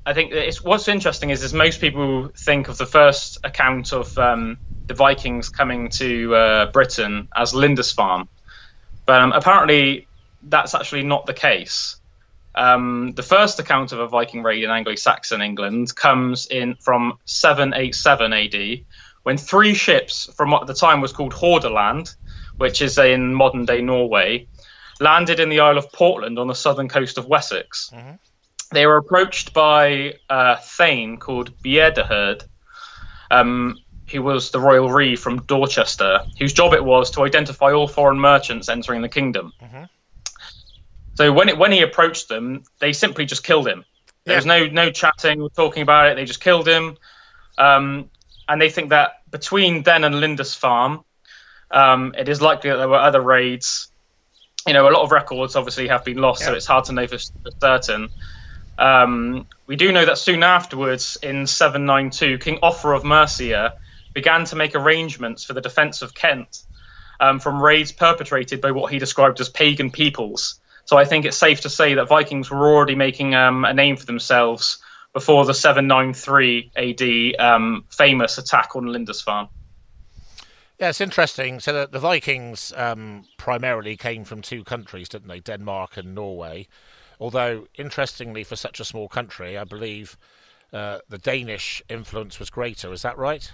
I think it's what's interesting is is most people think of the first account of um, the Vikings coming to uh, Britain as Lindisfarne, but um, apparently that's actually not the case. Um, the first account of a Viking raid in Anglo-Saxon England comes in from 787 AD, when three ships from what at the time was called Hordaland, which is in modern-day Norway, landed in the Isle of Portland on the southern coast of Wessex. Mm-hmm they were approached by a Thane called Beaduheard, um, who was the royal reeve from Dorchester, whose job it was to identify all foreign merchants entering the kingdom. Mm-hmm. So when it, when he approached them, they simply just killed him. There yeah. was no no chatting or talking about it. They just killed him, um, and they think that between then and Lindisfarne, um, it is likely that there were other raids. You know, a lot of records obviously have been lost, yeah. so it's hard to know for, for certain. Um, we do know that soon afterwards, in 792, King Offa of Mercia began to make arrangements for the defence of Kent um, from raids perpetrated by what he described as pagan peoples. So I think it's safe to say that Vikings were already making um, a name for themselves before the 793 AD um, famous attack on Lindisfarne. Yeah, it's interesting. So the, the Vikings um, primarily came from two countries, didn't they? Denmark and Norway. Although, interestingly, for such a small country, I believe uh, the Danish influence was greater. Is that right?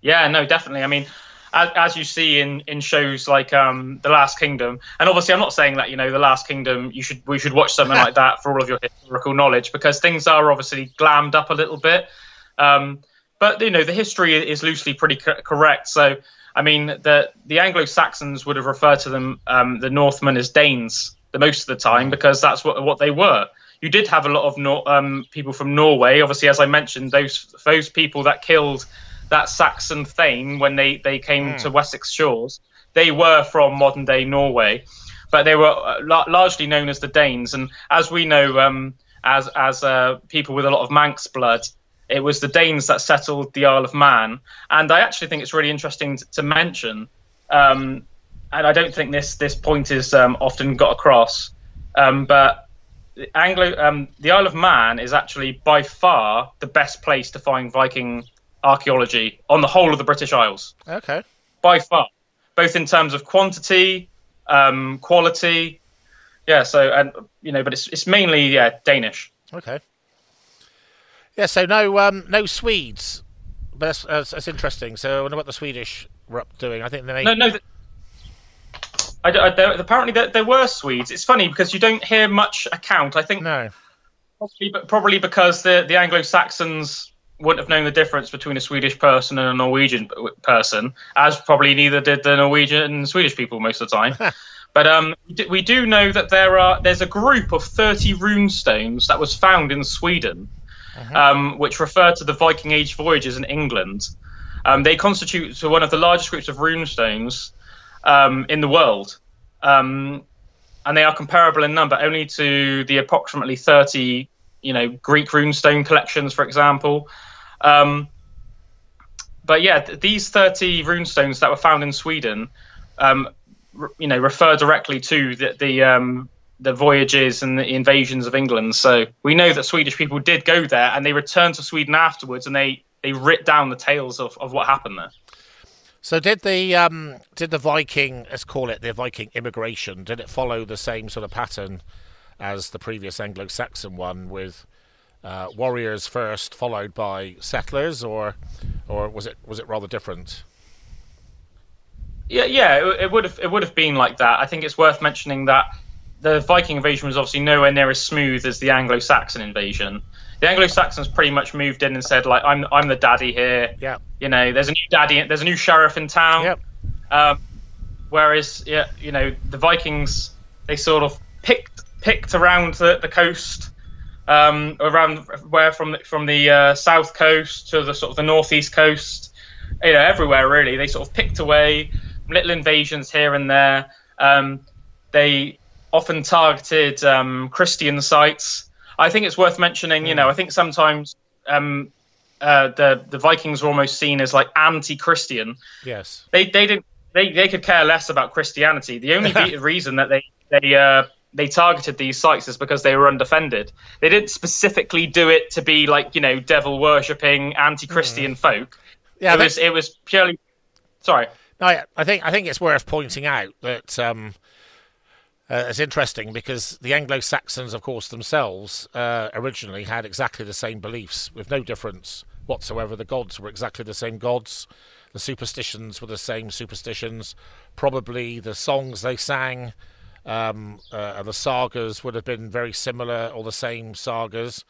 Yeah, no, definitely. I mean, as, as you see in, in shows like um, The Last Kingdom, and obviously, I'm not saying that you know The Last Kingdom. You should we should watch something like that for all of your historical knowledge because things are obviously glammed up a little bit. Um, but you know, the history is loosely pretty co- correct. So, I mean, the the Anglo Saxons would have referred to them, um, the Northmen, as Danes the most of the time because that's what what they were. You did have a lot of Nor- um, people from Norway. Obviously, as I mentioned, those those people that killed that Saxon Thane when they they came mm. to Wessex shores, they were from modern day Norway, but they were uh, largely known as the Danes. And as we know, um, as as uh, people with a lot of Manx blood, it was the Danes that settled the Isle of Man. And I actually think it's really interesting to, to mention um, and I don't think this this point is um, often got across. Um, but Anglo um, the Isle of Man is actually by far the best place to find Viking archaeology on the whole of the British Isles. Okay. By far, both in terms of quantity, um, quality. Yeah. So and you know, but it's it's mainly yeah Danish. Okay. Yeah. So no um, no Swedes, but that's, that's, that's interesting. So I wonder what the Swedish were up doing. I think they. No, no. th- I, I, there, apparently there, there were Swedes. It's funny because you don't hear much account. I think No. Probably, but probably because the, the Anglo Saxons wouldn't have known the difference between a Swedish person and a Norwegian person, as probably neither did the Norwegian and Swedish people most of the time. but um, we do- know that there are there's a group of 30 rune stones that was found in Sweden, um, which refer to the Viking Age voyages in England. Um, they constitute one of the largest groups of rune stones um, in the world. Um, and they are comparable in number only to the approximately 30, you know, Greek runestone collections, for example. Um, but yeah, th- these 30 runestones that were found in Sweden, um, r- you know, refer directly to the the, um, the voyages and the invasions of England. So we know that Swedish people did go there, and they returned to Sweden afterwards, and they they writ down the tales of, of what happened there. So did the um, did the Viking, let's call it the Viking immigration, did it follow the same sort of pattern as the previous Anglo-Saxon one, with uh, warriors first, followed by settlers, or or was it was it rather different? Yeah, yeah, it, it would have it would have been like that. I think it's worth mentioning that the Viking invasion was obviously nowhere near as smooth as the Anglo-Saxon invasion. The Anglo-Saxons pretty much moved in and said like, "I'm I'm the daddy here." Yeah. You know, there's a new daddy, there's a new sheriff in town. Yep. Um, whereas, yeah, you know, the Vikings they sort of picked picked around the, the coast, um, around where from the, from the uh, south coast to the sort of the northeast coast, you know, everywhere really. They sort of picked away little invasions here and there. Um, they often targeted um, Christian sites. I think it's worth mentioning. You know, I think sometimes. Um, uh, the the Vikings were almost seen as like anti-Christian Yes. they they didn't they, they could care less about Christianity. The only reason that they they uh, they targeted these sites is because they were undefended. They didn't specifically do it to be like you know devil worshipping anti-Christian folk. Yeah. it that- was it was purely sorry. No, I I think I think it's worth pointing out that um, uh, it's interesting because the Anglo-Saxons, of course, themselves uh, originally had exactly the same beliefs, with no difference whatsoever. The gods were exactly the same gods. The superstitions were the same superstitions. Probably the songs they sang um, uh, the sagas would have been very similar or the same sagas.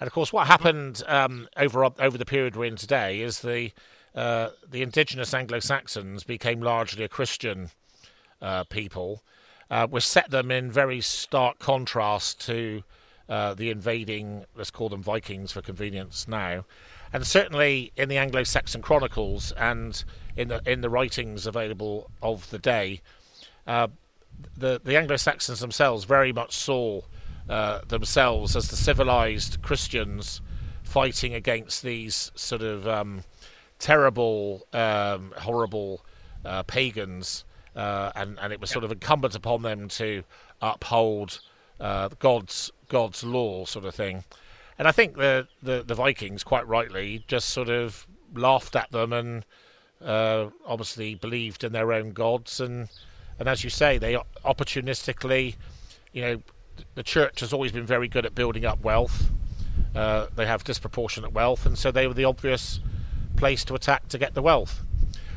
And of course, what happened um, over over the period we're in today is the uh, the indigenous Anglo Saxons became largely a Christian uh, people, uh, which set them in very stark contrast to uh, the invading, let's call them Vikings for convenience now. And certainly in the Anglo Saxon chronicles and in the in the writings available of the day, uh, the the Anglo Saxons themselves very much saw uh, themselves as the civilized Christians fighting against these sort of um, terrible, um, horrible uh, pagans, uh, and and it was sort of incumbent upon them to uphold uh, God's God's law, sort of thing. And I think the, the the Vikings, quite rightly, just sort of laughed at them and uh, obviously believed in their own gods, and and as you say, they opportunistically, you know, the church has always been very good at building up wealth. Uh, they have disproportionate wealth, and so they were the obvious place to attack to get the wealth.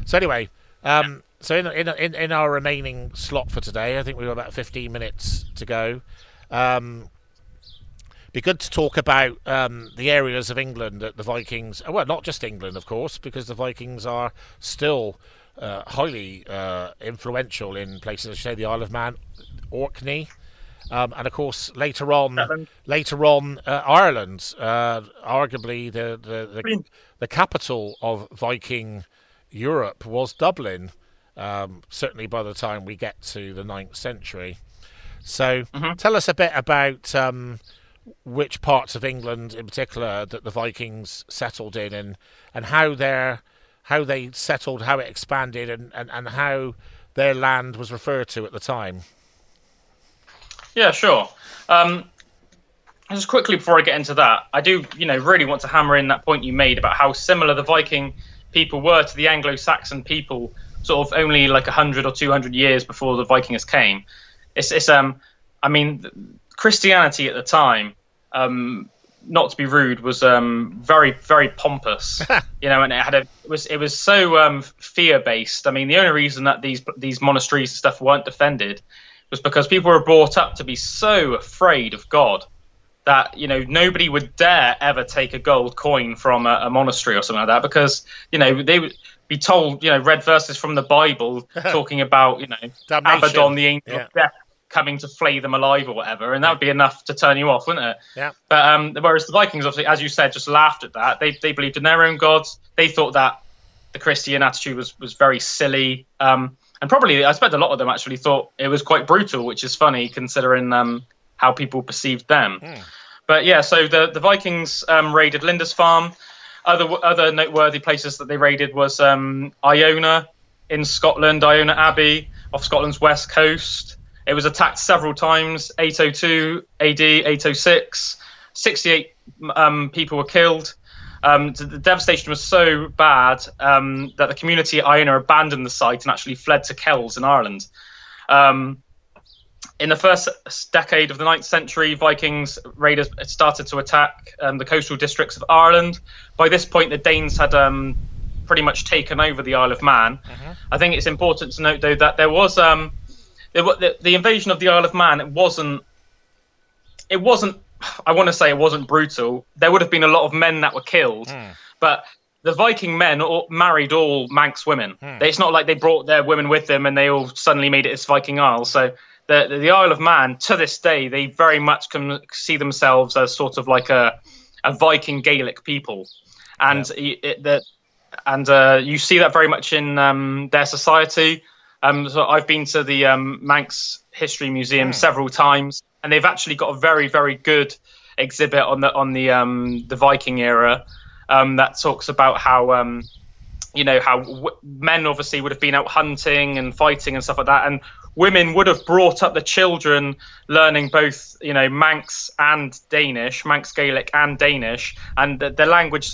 So anyway, um, so in, in in our remaining slot for today, I think we've got about 15 minutes to go. Um, be good to talk about um, the areas of England that the Vikings, well, not just England, of course, because the Vikings are still uh, highly uh, influential in places, as say, the Isle of Man, Orkney, um, and of course later on, Scotland. later on, uh, Ireland, uh, arguably the the, the the capital of Viking Europe was Dublin. Um, certainly by the time we get to the 9th century. So tell us a bit about um, which parts of England in particular that the Vikings settled in and, and how their how they settled, how it expanded and, and, and how their land was referred to at the time. Yeah, sure. Um, just quickly before I get into that, I do, you know, really want to hammer in that point you made about how similar the Viking people were to the Anglo-Saxon people, sort of only like hundred or two hundred years before the Vikings came. It's, it's um, I mean, Christianity at the time, um, not to be rude, was um very very pompous, you know, and it had a it was it was so um fear based. I mean, the only reason that these these monasteries and stuff weren't defended was because people were brought up to be so afraid of God that you know nobody would dare ever take a gold coin from a, a, monastery or something like that because you know they would be told you know read verses from the Bible talking about you know Damnation. Abaddon the angel Yeah. of death coming to flay them alive or whatever and that would be enough to turn you off wouldn't it Yeah. but um whereas the Vikings obviously as you said just laughed at that they they believed in their own gods they thought that the Christian attitude was was very silly um and probably I suspect a lot of them actually thought it was quite brutal which is funny considering um how people perceived them but yeah, so the the Vikings um, raided Lindisfarne. Other other noteworthy places that they raided was um, Iona in Scotland, Iona Abbey off Scotland's west coast. It was attacked several times. 802 AD, 806. 68 um, people were killed. Um, the devastation was so bad um, that the community at Iona abandoned the site and actually fled to Kells in Ireland. Um, in the first decade of the 9th century, Vikings raiders started to attack um, the coastal districts of Ireland. By this point, the Danes had um, pretty much taken over the Isle of Man. I think it's important to note, though, that there was um, the, the invasion of the Isle of Man. It wasn't. It wasn't. I want to say it wasn't brutal. There would have been a lot of men that were killed, but the Viking men all, married all Manx women. They- It's not like they brought their women with them and they all suddenly made it as Viking Isle. So the, the the Isle of Man to this day they very much can see themselves as sort of like a a Viking Gaelic people, and y- it, the, and uh, you see that very much in um, their society. Um, so I've been to the um, Manx History Museum several times, and they've actually got a very very good exhibit on the on the um, the Viking era um, that talks about how um, you know how w- men obviously would have been out hunting and fighting and stuff like that, and women would have brought up the children learning both you know Manx and Danish, Manx Gaelic and Danish, and the, the language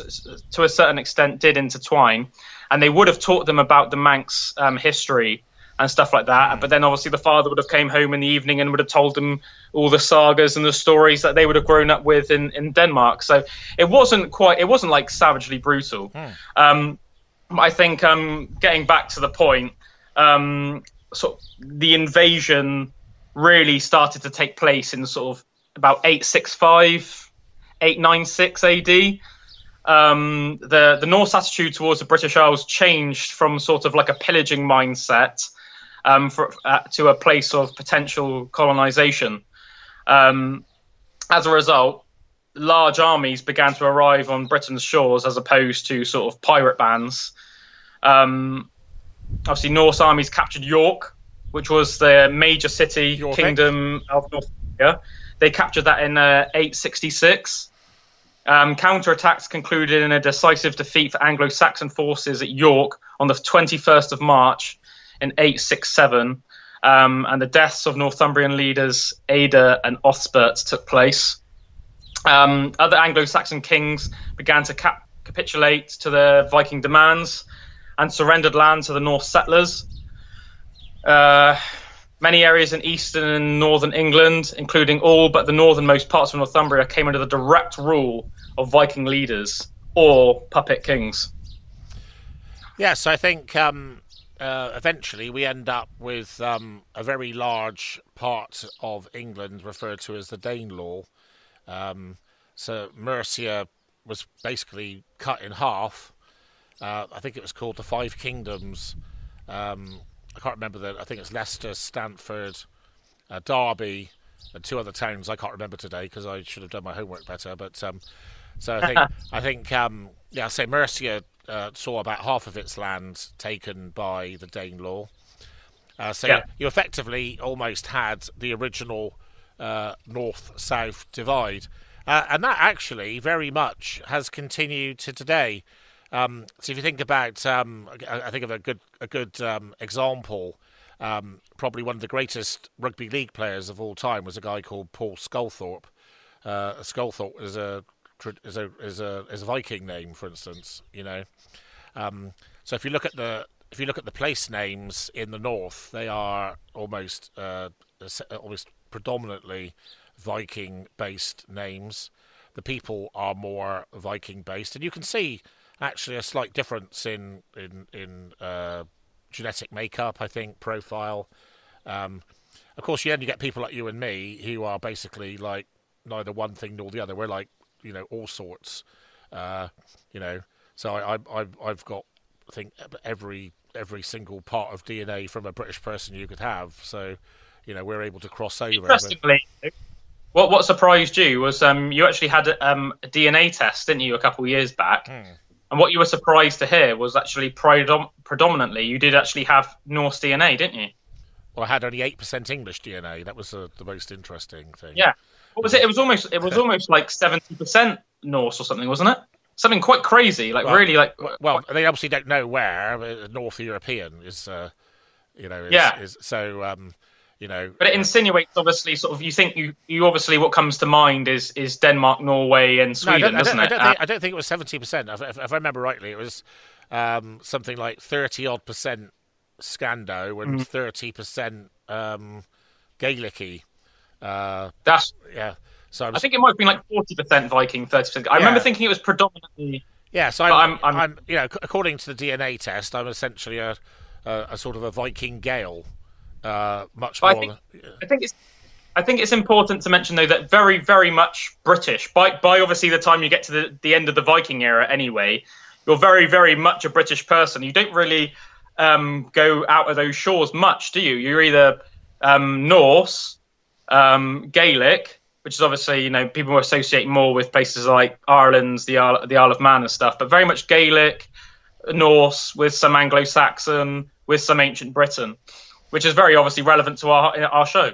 to a certain extent did intertwine, and they would have taught them about the Manx um, history and stuff like that. But then obviously the father would have came home in the evening and would have told them all the sagas and the stories that they would have grown up with in, in Denmark. So it wasn't quite it wasn't like savagely brutal. Um, I think um, getting back to the point, um, sort of the invasion really started to take place in sort of about 865, 896 AD. Um, the the Norse attitude towards the British Isles changed from sort of like a pillaging mindset um, for, uh, to a place of potential colonization. Um, as a result, large armies began to arrive on Britain's shores as opposed to sort of pirate bands. Um, obviously, Norse armies captured York, which was the major city Yorvik. kingdom of Northumbria. They captured that in uh, 866. Um, counterattacks concluded in a decisive defeat for Anglo-Saxon forces at York on the 21st of March in 867, um, and the deaths of Northumbrian leaders Ada and Osberht took place. Um, other Anglo-Saxon kings began to cap- capitulate to the Viking demands and surrendered land to the Norse settlers. Uh, many areas in eastern and northern England, including all but the northernmost parts of Northumbria, came under the direct rule of Viking leaders or puppet kings. Yes, I think um, uh, eventually we end up with um, a very large part of England referred to as the Danelaw. Um, so Mercia was basically cut in half. Uh, I think it was called the Five Kingdoms. Um, I can't remember that. I think it's Leicester, Stamford, uh, Derby, and two other towns. I can't remember today because I should have done my homework better. But um, so I think I think um, yeah, I say Mercia uh, saw about half of its land taken by the Danelaw. Uh, so Yeah. you effectively almost had the original uh, north-south divide, uh, and that actually very much has continued to today. Um, so if you think about, um, I, I think of a good a good um, example. Um, probably one of the greatest rugby league players of all time was a guy called Paul Sculthorpe. uh, Sculthorpe was a is a is a is a Viking name, for instance. You know, um, so if you look at the if you look at the place names in the north, they are almost uh, almost predominantly Viking-based names. The people are more Viking-based, and you can see actually a slight difference in in in uh, genetic makeup. I think profile. Um, of course, you only get people like you and me who are basically like neither one thing nor the other. We're like you know all sorts. Uh, you know, so I, I I've I've got I think every every single part of DNA from a British person you could have. So you know we're able to cross over. Interestingly, but... what what surprised you was um, you actually had um, a DNA test, didn't you, a couple of years back? Hmm. And what you were surprised to hear was actually predom- predominantly you did actually have Norse DNA, didn't you? Well, I had only eight percent English DNA. That was uh, the most interesting thing. Yeah. What was it? It was almost it was almost like seventy percent Norse or something, wasn't it? Something quite crazy, like well, really like. Well, they obviously don't know where. North European is, uh, you know, is, yeah. Is, so um, you know. But it insinuates, obviously, sort of. You think you, you obviously what comes to mind is is Denmark, Norway, and Sweden, no, I doesn't I it? Don't, I don't, think, I don't think it was seventy percent. If, if, I remember rightly, it was um, something like thirty odd percent Scando and mm-hmm. 30 percent um, Gaelicy. Uh, That's yeah. So I, was, I, think it might have been like forty percent Viking, thirty percent. I yeah. remember thinking it was predominantly. Yeah, so I'm, I'm, I'm, I'm, you know, according to the DNA test, I'm essentially a, a, a sort of a Viking Gael, uh, much more. I think, I think it's. I think it's important to mention though that very, very much British. By by obviously the time you get to the, the end of the Viking era, anyway, you're very, very much a British person. You don't really um, go out of those shores much, do you? You're either um, Norse, um, Gaelic, which is obviously you know people associate more with places like Ireland's the Isle, the Isle of Man and stuff, but very much Gaelic, Norse with some Anglo-Saxon, with some ancient Britain, which is very obviously relevant to our our show.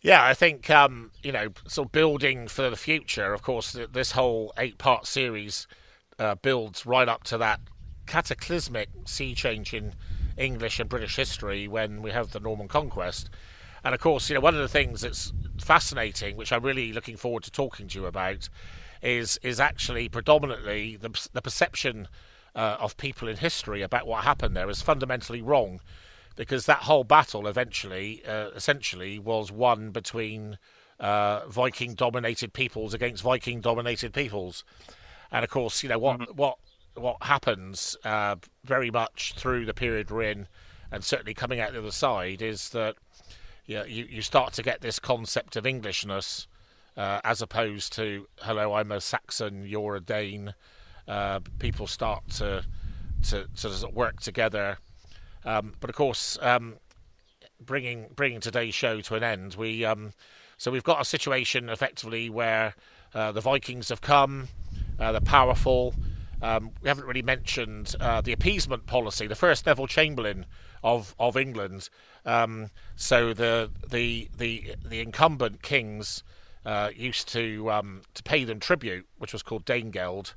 Yeah, I think um, you know, sort of building for the future. Of course, this whole eight-part series uh, builds right up to that cataclysmic sea change in English and British history when we have the Norman conquest. And of course, you know, one of the things that's fascinating, which I'm really looking forward to talking to you about, is is actually predominantly the the perception uh, of people in history about what happened there is fundamentally wrong, because that whole battle eventually, uh, essentially, was won between uh, Viking-dominated peoples against Viking-dominated peoples, and of course, you know what mm-hmm. what what happens uh, very much through the period we're in, and certainly coming out the other side, is that you, you, you start to get this concept of Englishness uh, as opposed to, hello, I'm a Saxon, you're a Dane. Uh, people start to, to, to work together. Um, but of course, um, bringing bringing today's show to an end, we um, so we've got a situation effectively where uh, the Vikings have come, uh, they're powerful, um, we haven't really mentioned uh, the appeasement policy. The first Neville Chamberlain of of England. Um, so the the the the incumbent kings uh, used to um, to pay them tribute, which was called Danegeld.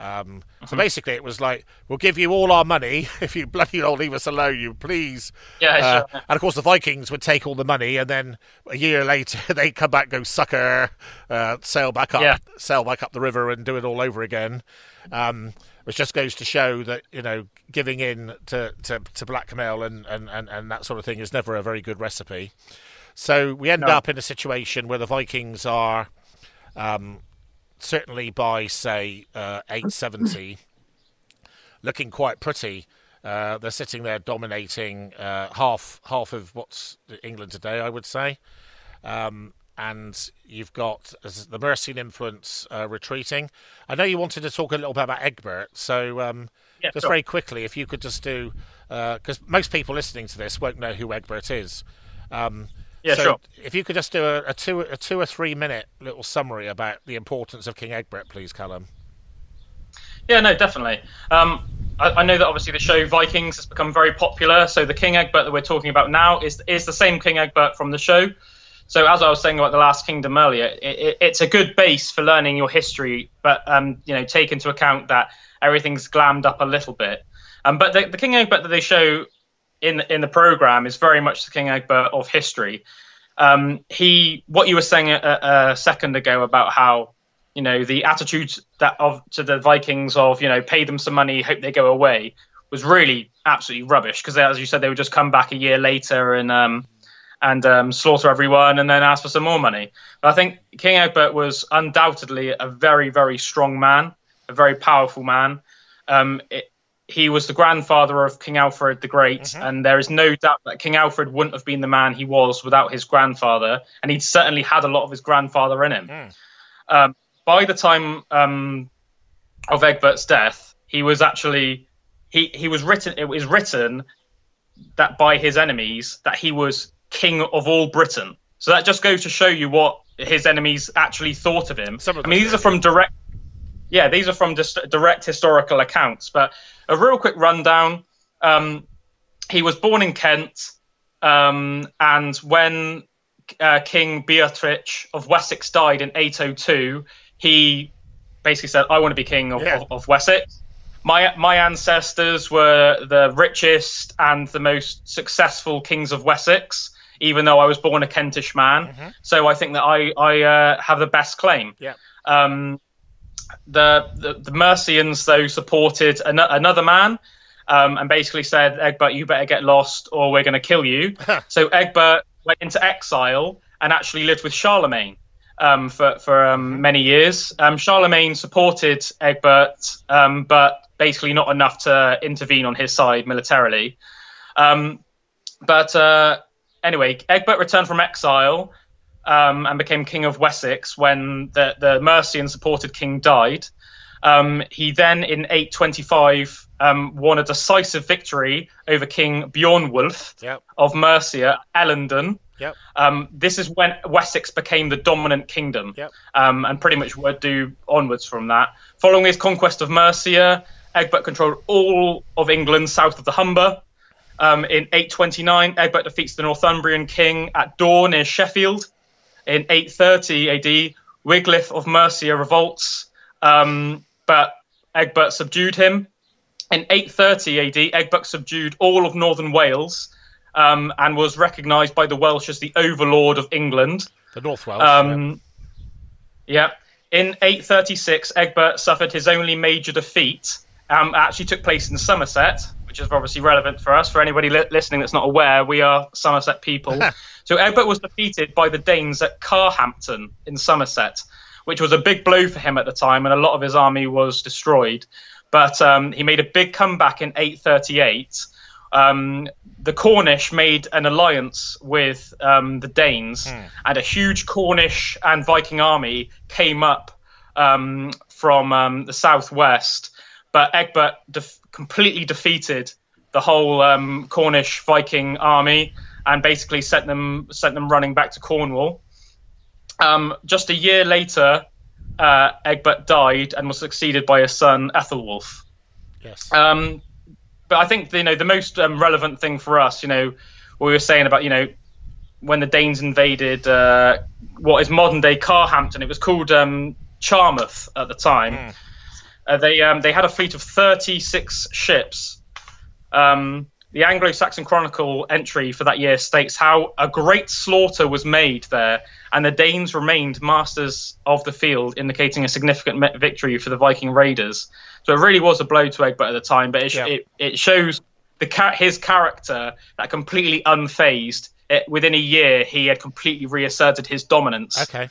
Um, so mm-hmm. basically, it was like, we'll give you all our money if you bloody well leave us alone, you please. Yeah, uh, sure. And of course, the Vikings would take all the money, and then a year later, they'd come back, go sucker, uh, sail back up, yeah. sail back up the river, and do it all over again. Um, which just goes to show that you know giving in to, to, to blackmail and, and, and, and that sort of thing is never a very good recipe. So we end no. up in a situation where the Vikings are um, certainly by say uh, 870 looking quite pretty. Uh, they're sitting there dominating uh, half half of what's England today, I would say. Um, and you've got the Mercian influence uh, retreating. I know you wanted to talk a little bit about Egbert, so um, yeah, just sure. very quickly, if you could just do, because uh, most people listening to this won't know who Egbert is. Um, yeah, so sure. If you could just do a, a, two a two or three minute little summary about the importance of King Egbert, please, Calum. Yeah, no, definitely. Um, I, I, know that obviously the show Vikings has become very popular. So the King Egbert that we're talking about now is is the same King Egbert from the show. So as I was saying about the Last Kingdom earlier, it, it, it's a good base for learning your history, but um, you know, take into account that everything's glammed up a little bit. Um, but the, the King Egbert that they show in in the program is very much the King Egbert of history. Um, he, what you were saying a, a second ago about how you know the attitude that of to the Vikings of you know pay them some money, hope they go away, was really absolutely rubbish because as you said they would just come back a year later and um, and um, slaughter everyone and then ask for some more money. But I think King Egbert was undoubtedly a very very strong man, a very powerful man. Um, it, he was the grandfather of King Alfred the Great, mm-hmm. and there is no doubt that King Alfred wouldn't have been the man he was without his grandfather, and he'd certainly had a lot of his grandfather in him. Mm. Um, by the time um, of Egbert's death, he was actually he he was written. It was written that by his enemies that he was king of all Britain. So that just goes to show you what his enemies actually thought of him. Of I mean, these are from direct. Yeah, these are from just direct historical accounts. But a real quick rundown. Um, he was born in Kent, um, and when uh, King Beorhtric of Wessex died in 802, he basically said, "I want to be king of, yeah. of, of Wessex." My my ancestors were the richest and the most successful kings of Wessex, even though I was born a Kentish man. Mm-hmm. So I think that I I uh, have the best claim. Yeah. Um, the, the, the Mercians though supported an- another man. Um, and basically said, Egbert, you better get lost or we're going to kill you. so Egbert went into exile and actually lived with Charlemagne um, for, for um, mm-hmm. many years. Um, Charlemagne supported Egbert, um, but basically not enough to intervene on his side militarily. Um, but uh, anyway, Egbert returned from exile um, and became king of Wessex when the, the Mercian supported king died. Um, he then, in 825, um, won a decisive victory over King Beornwulf yep. of Mercia, Ellendun. Yep. Um, this is when Wessex became the dominant kingdom, yep. um, and pretty much would do onwards from that. Following his conquest of Mercia, Egbert controlled all of England south of the Humber. Um, in 829, Egbert defeats the Northumbrian king at Dore near Sheffield. In 830 AD, Wiglaf of Mercia revolts, um, but Egbert subdued him. In 830 AD, Egbert subdued all of northern Wales um, and was recognised by the Welsh as the overlord of England. The North Welsh. Um, yeah. yeah. In 836, Egbert suffered his only major defeat. Um, actually took place in Somerset, which is obviously relevant for us. For anybody li- listening that's not aware, we are Somerset people. so Egbert was defeated by the Danes at Carhampton in Somerset, which was a big blow for him at the time, and a lot of his army was destroyed. But um, he made a big comeback in 838 um, the Cornish made an alliance with um, the Danes, mm. and a huge Cornish and Viking army came up um, from um, the southwest. But Egbert def- completely defeated the whole um, Cornish Viking army and basically sent them sent them running back to Cornwall. Um, just a year later, uh, Egbert died and was succeeded by his son Ethelwulf. Yes. Um, but I think you know the most um, relevant thing for us, you know, what we were saying about you know when the Danes invaded uh, what is modern day Carhampton, it was called um, Charmouth at the time. Mm. Uh, they um, they had a fleet of 36 ships. Um, the Anglo-Saxon Chronicle entry for that year states how a great slaughter was made there, and the Danes remained masters of the field, indicating a significant victory for the Viking raiders. So it really was a blow to Egbert at the time, but it, yeah. it, it, shows the his character that completely unfazed. It, within a year, he had completely reasserted his dominance. Okay,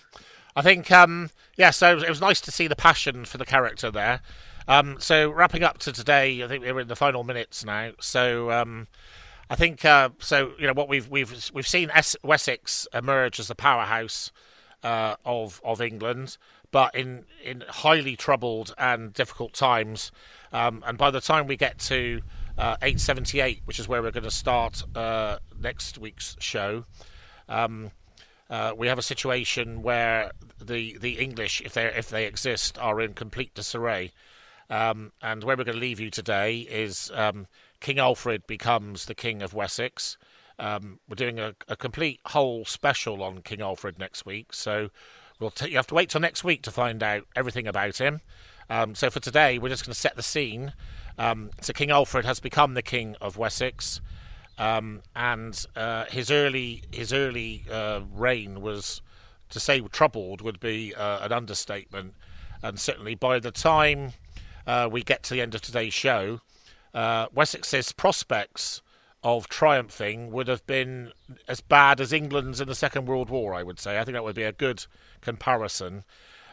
I think um, yeah. So it was nice to see the passion for the character there. Um, so wrapping up to today, I think we're in the final minutes now. So um, I think uh, so. You know what we've we've we've seen es- Wessex emerge as the powerhouse uh, of of England, but in in highly troubled and difficult times. Um, and by the time we get to uh, 878, which is where we're going to start uh, next week's show. Um, uh, we have a situation where the the English, if they if they exist, are in complete disarray. Um, and where we're going to leave you today is um, King Alfred becomes the King of Wessex. Um, we're doing a, a, complete whole special on King Alfred next week, so we'll t- you have to wait till next week to find out everything about him. Um, so for today, we're just going to set the scene. Um, so King Alfred has become the King of Wessex. Um, and uh, his early his early uh, reign was to say troubled would be uh, an understatement. And certainly by the time uh, we get to the end of today's show, uh, Wessex's prospects of triumphing would have been as bad as England's in the Second World War, I would say. I think that would be a good comparison.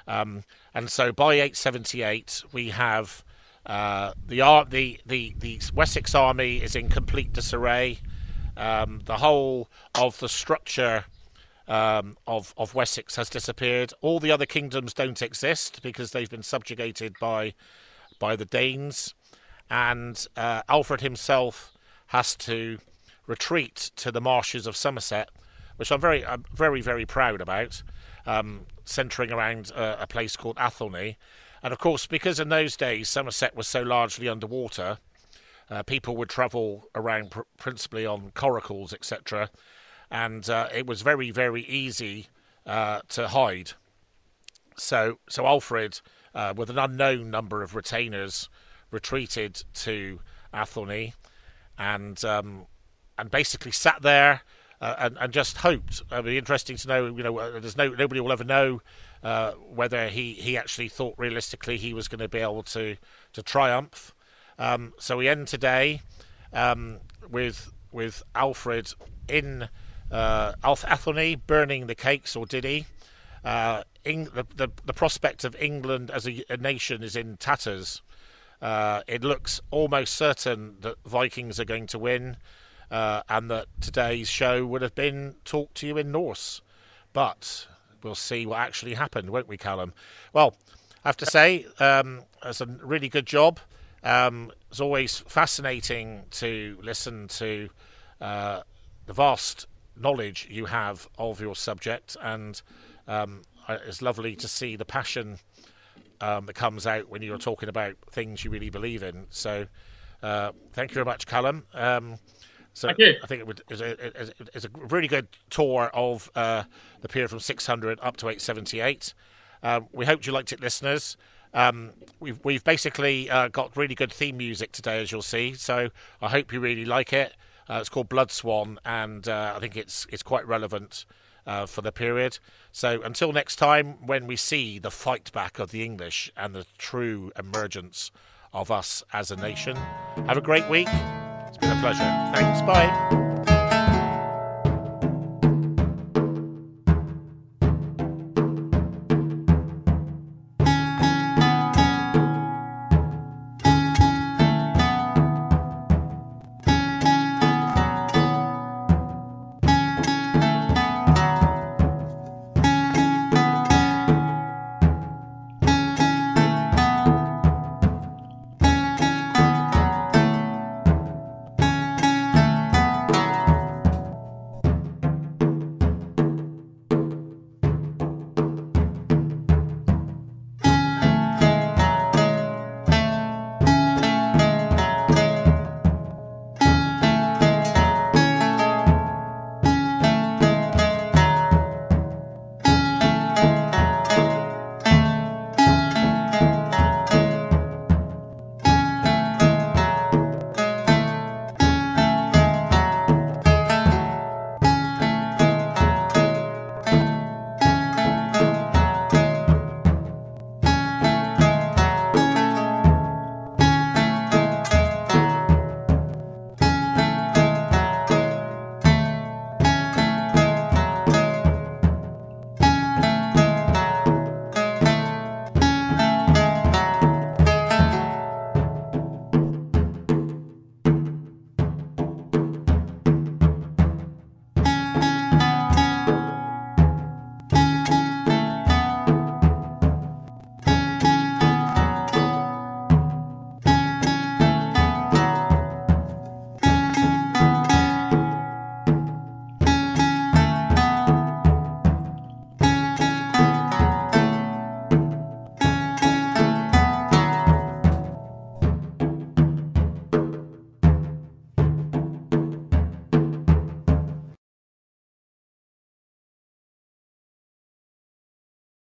Um, and so by 878, we have uh, the, the, the, the Wessex army is in complete disarray. Um, the whole of the structure um, of, of Wessex has disappeared. All the other kingdoms don't exist because they've been subjugated by, by the Danes. And uh, Alfred himself has to retreat to the marshes of Somerset, which I'm very, I'm very, very proud about, um, centering around a place called Athelney. And of course, because in those days Somerset was so largely underwater, uh, people would travel around pr- principally on coracles, etc., and uh, it was very, very easy uh, to hide. So, so Alfred, uh, with an unknown number of retainers, retreated to Athelney, and um, and basically sat there uh, and, and just hoped. It'd be interesting to know. You know, uh, there's no nobody will ever know uh, whether he, he actually thought realistically he was going to be able to to triumph. Um, so we end today um, with with Alfred in uh, Athelney burning the cakes, or did he? Uh, the, the, the prospect of England as a, a nation is in tatters. Uh, it looks almost certain that Vikings are going to win, uh, and that today's show would have been talked to you in Norse. But we'll see what actually happened, won't we, Calum? Well, I have to say, um, it's a really good job. Um, it's always fascinating to listen to uh, the vast knowledge you have of your subject, and um, it's lovely to see the passion um, that comes out when you're talking about things you really believe in. So, uh, thank you very much, Calum. Um, so. I think it would a, a really good tour of uh, the period from 600 up to 878. Um, we hope you liked it, listeners. Um, we've we've basically uh, got really good theme music today, as you'll see. So I hope you really like it. Uh, it's called Blood Swan, and uh, I think it's it's quite relevant uh, for the period. So until next time, when we see the fight back of the English and the true emergence of us as a nation, have a great week. It's been a pleasure. Thanks. Bye.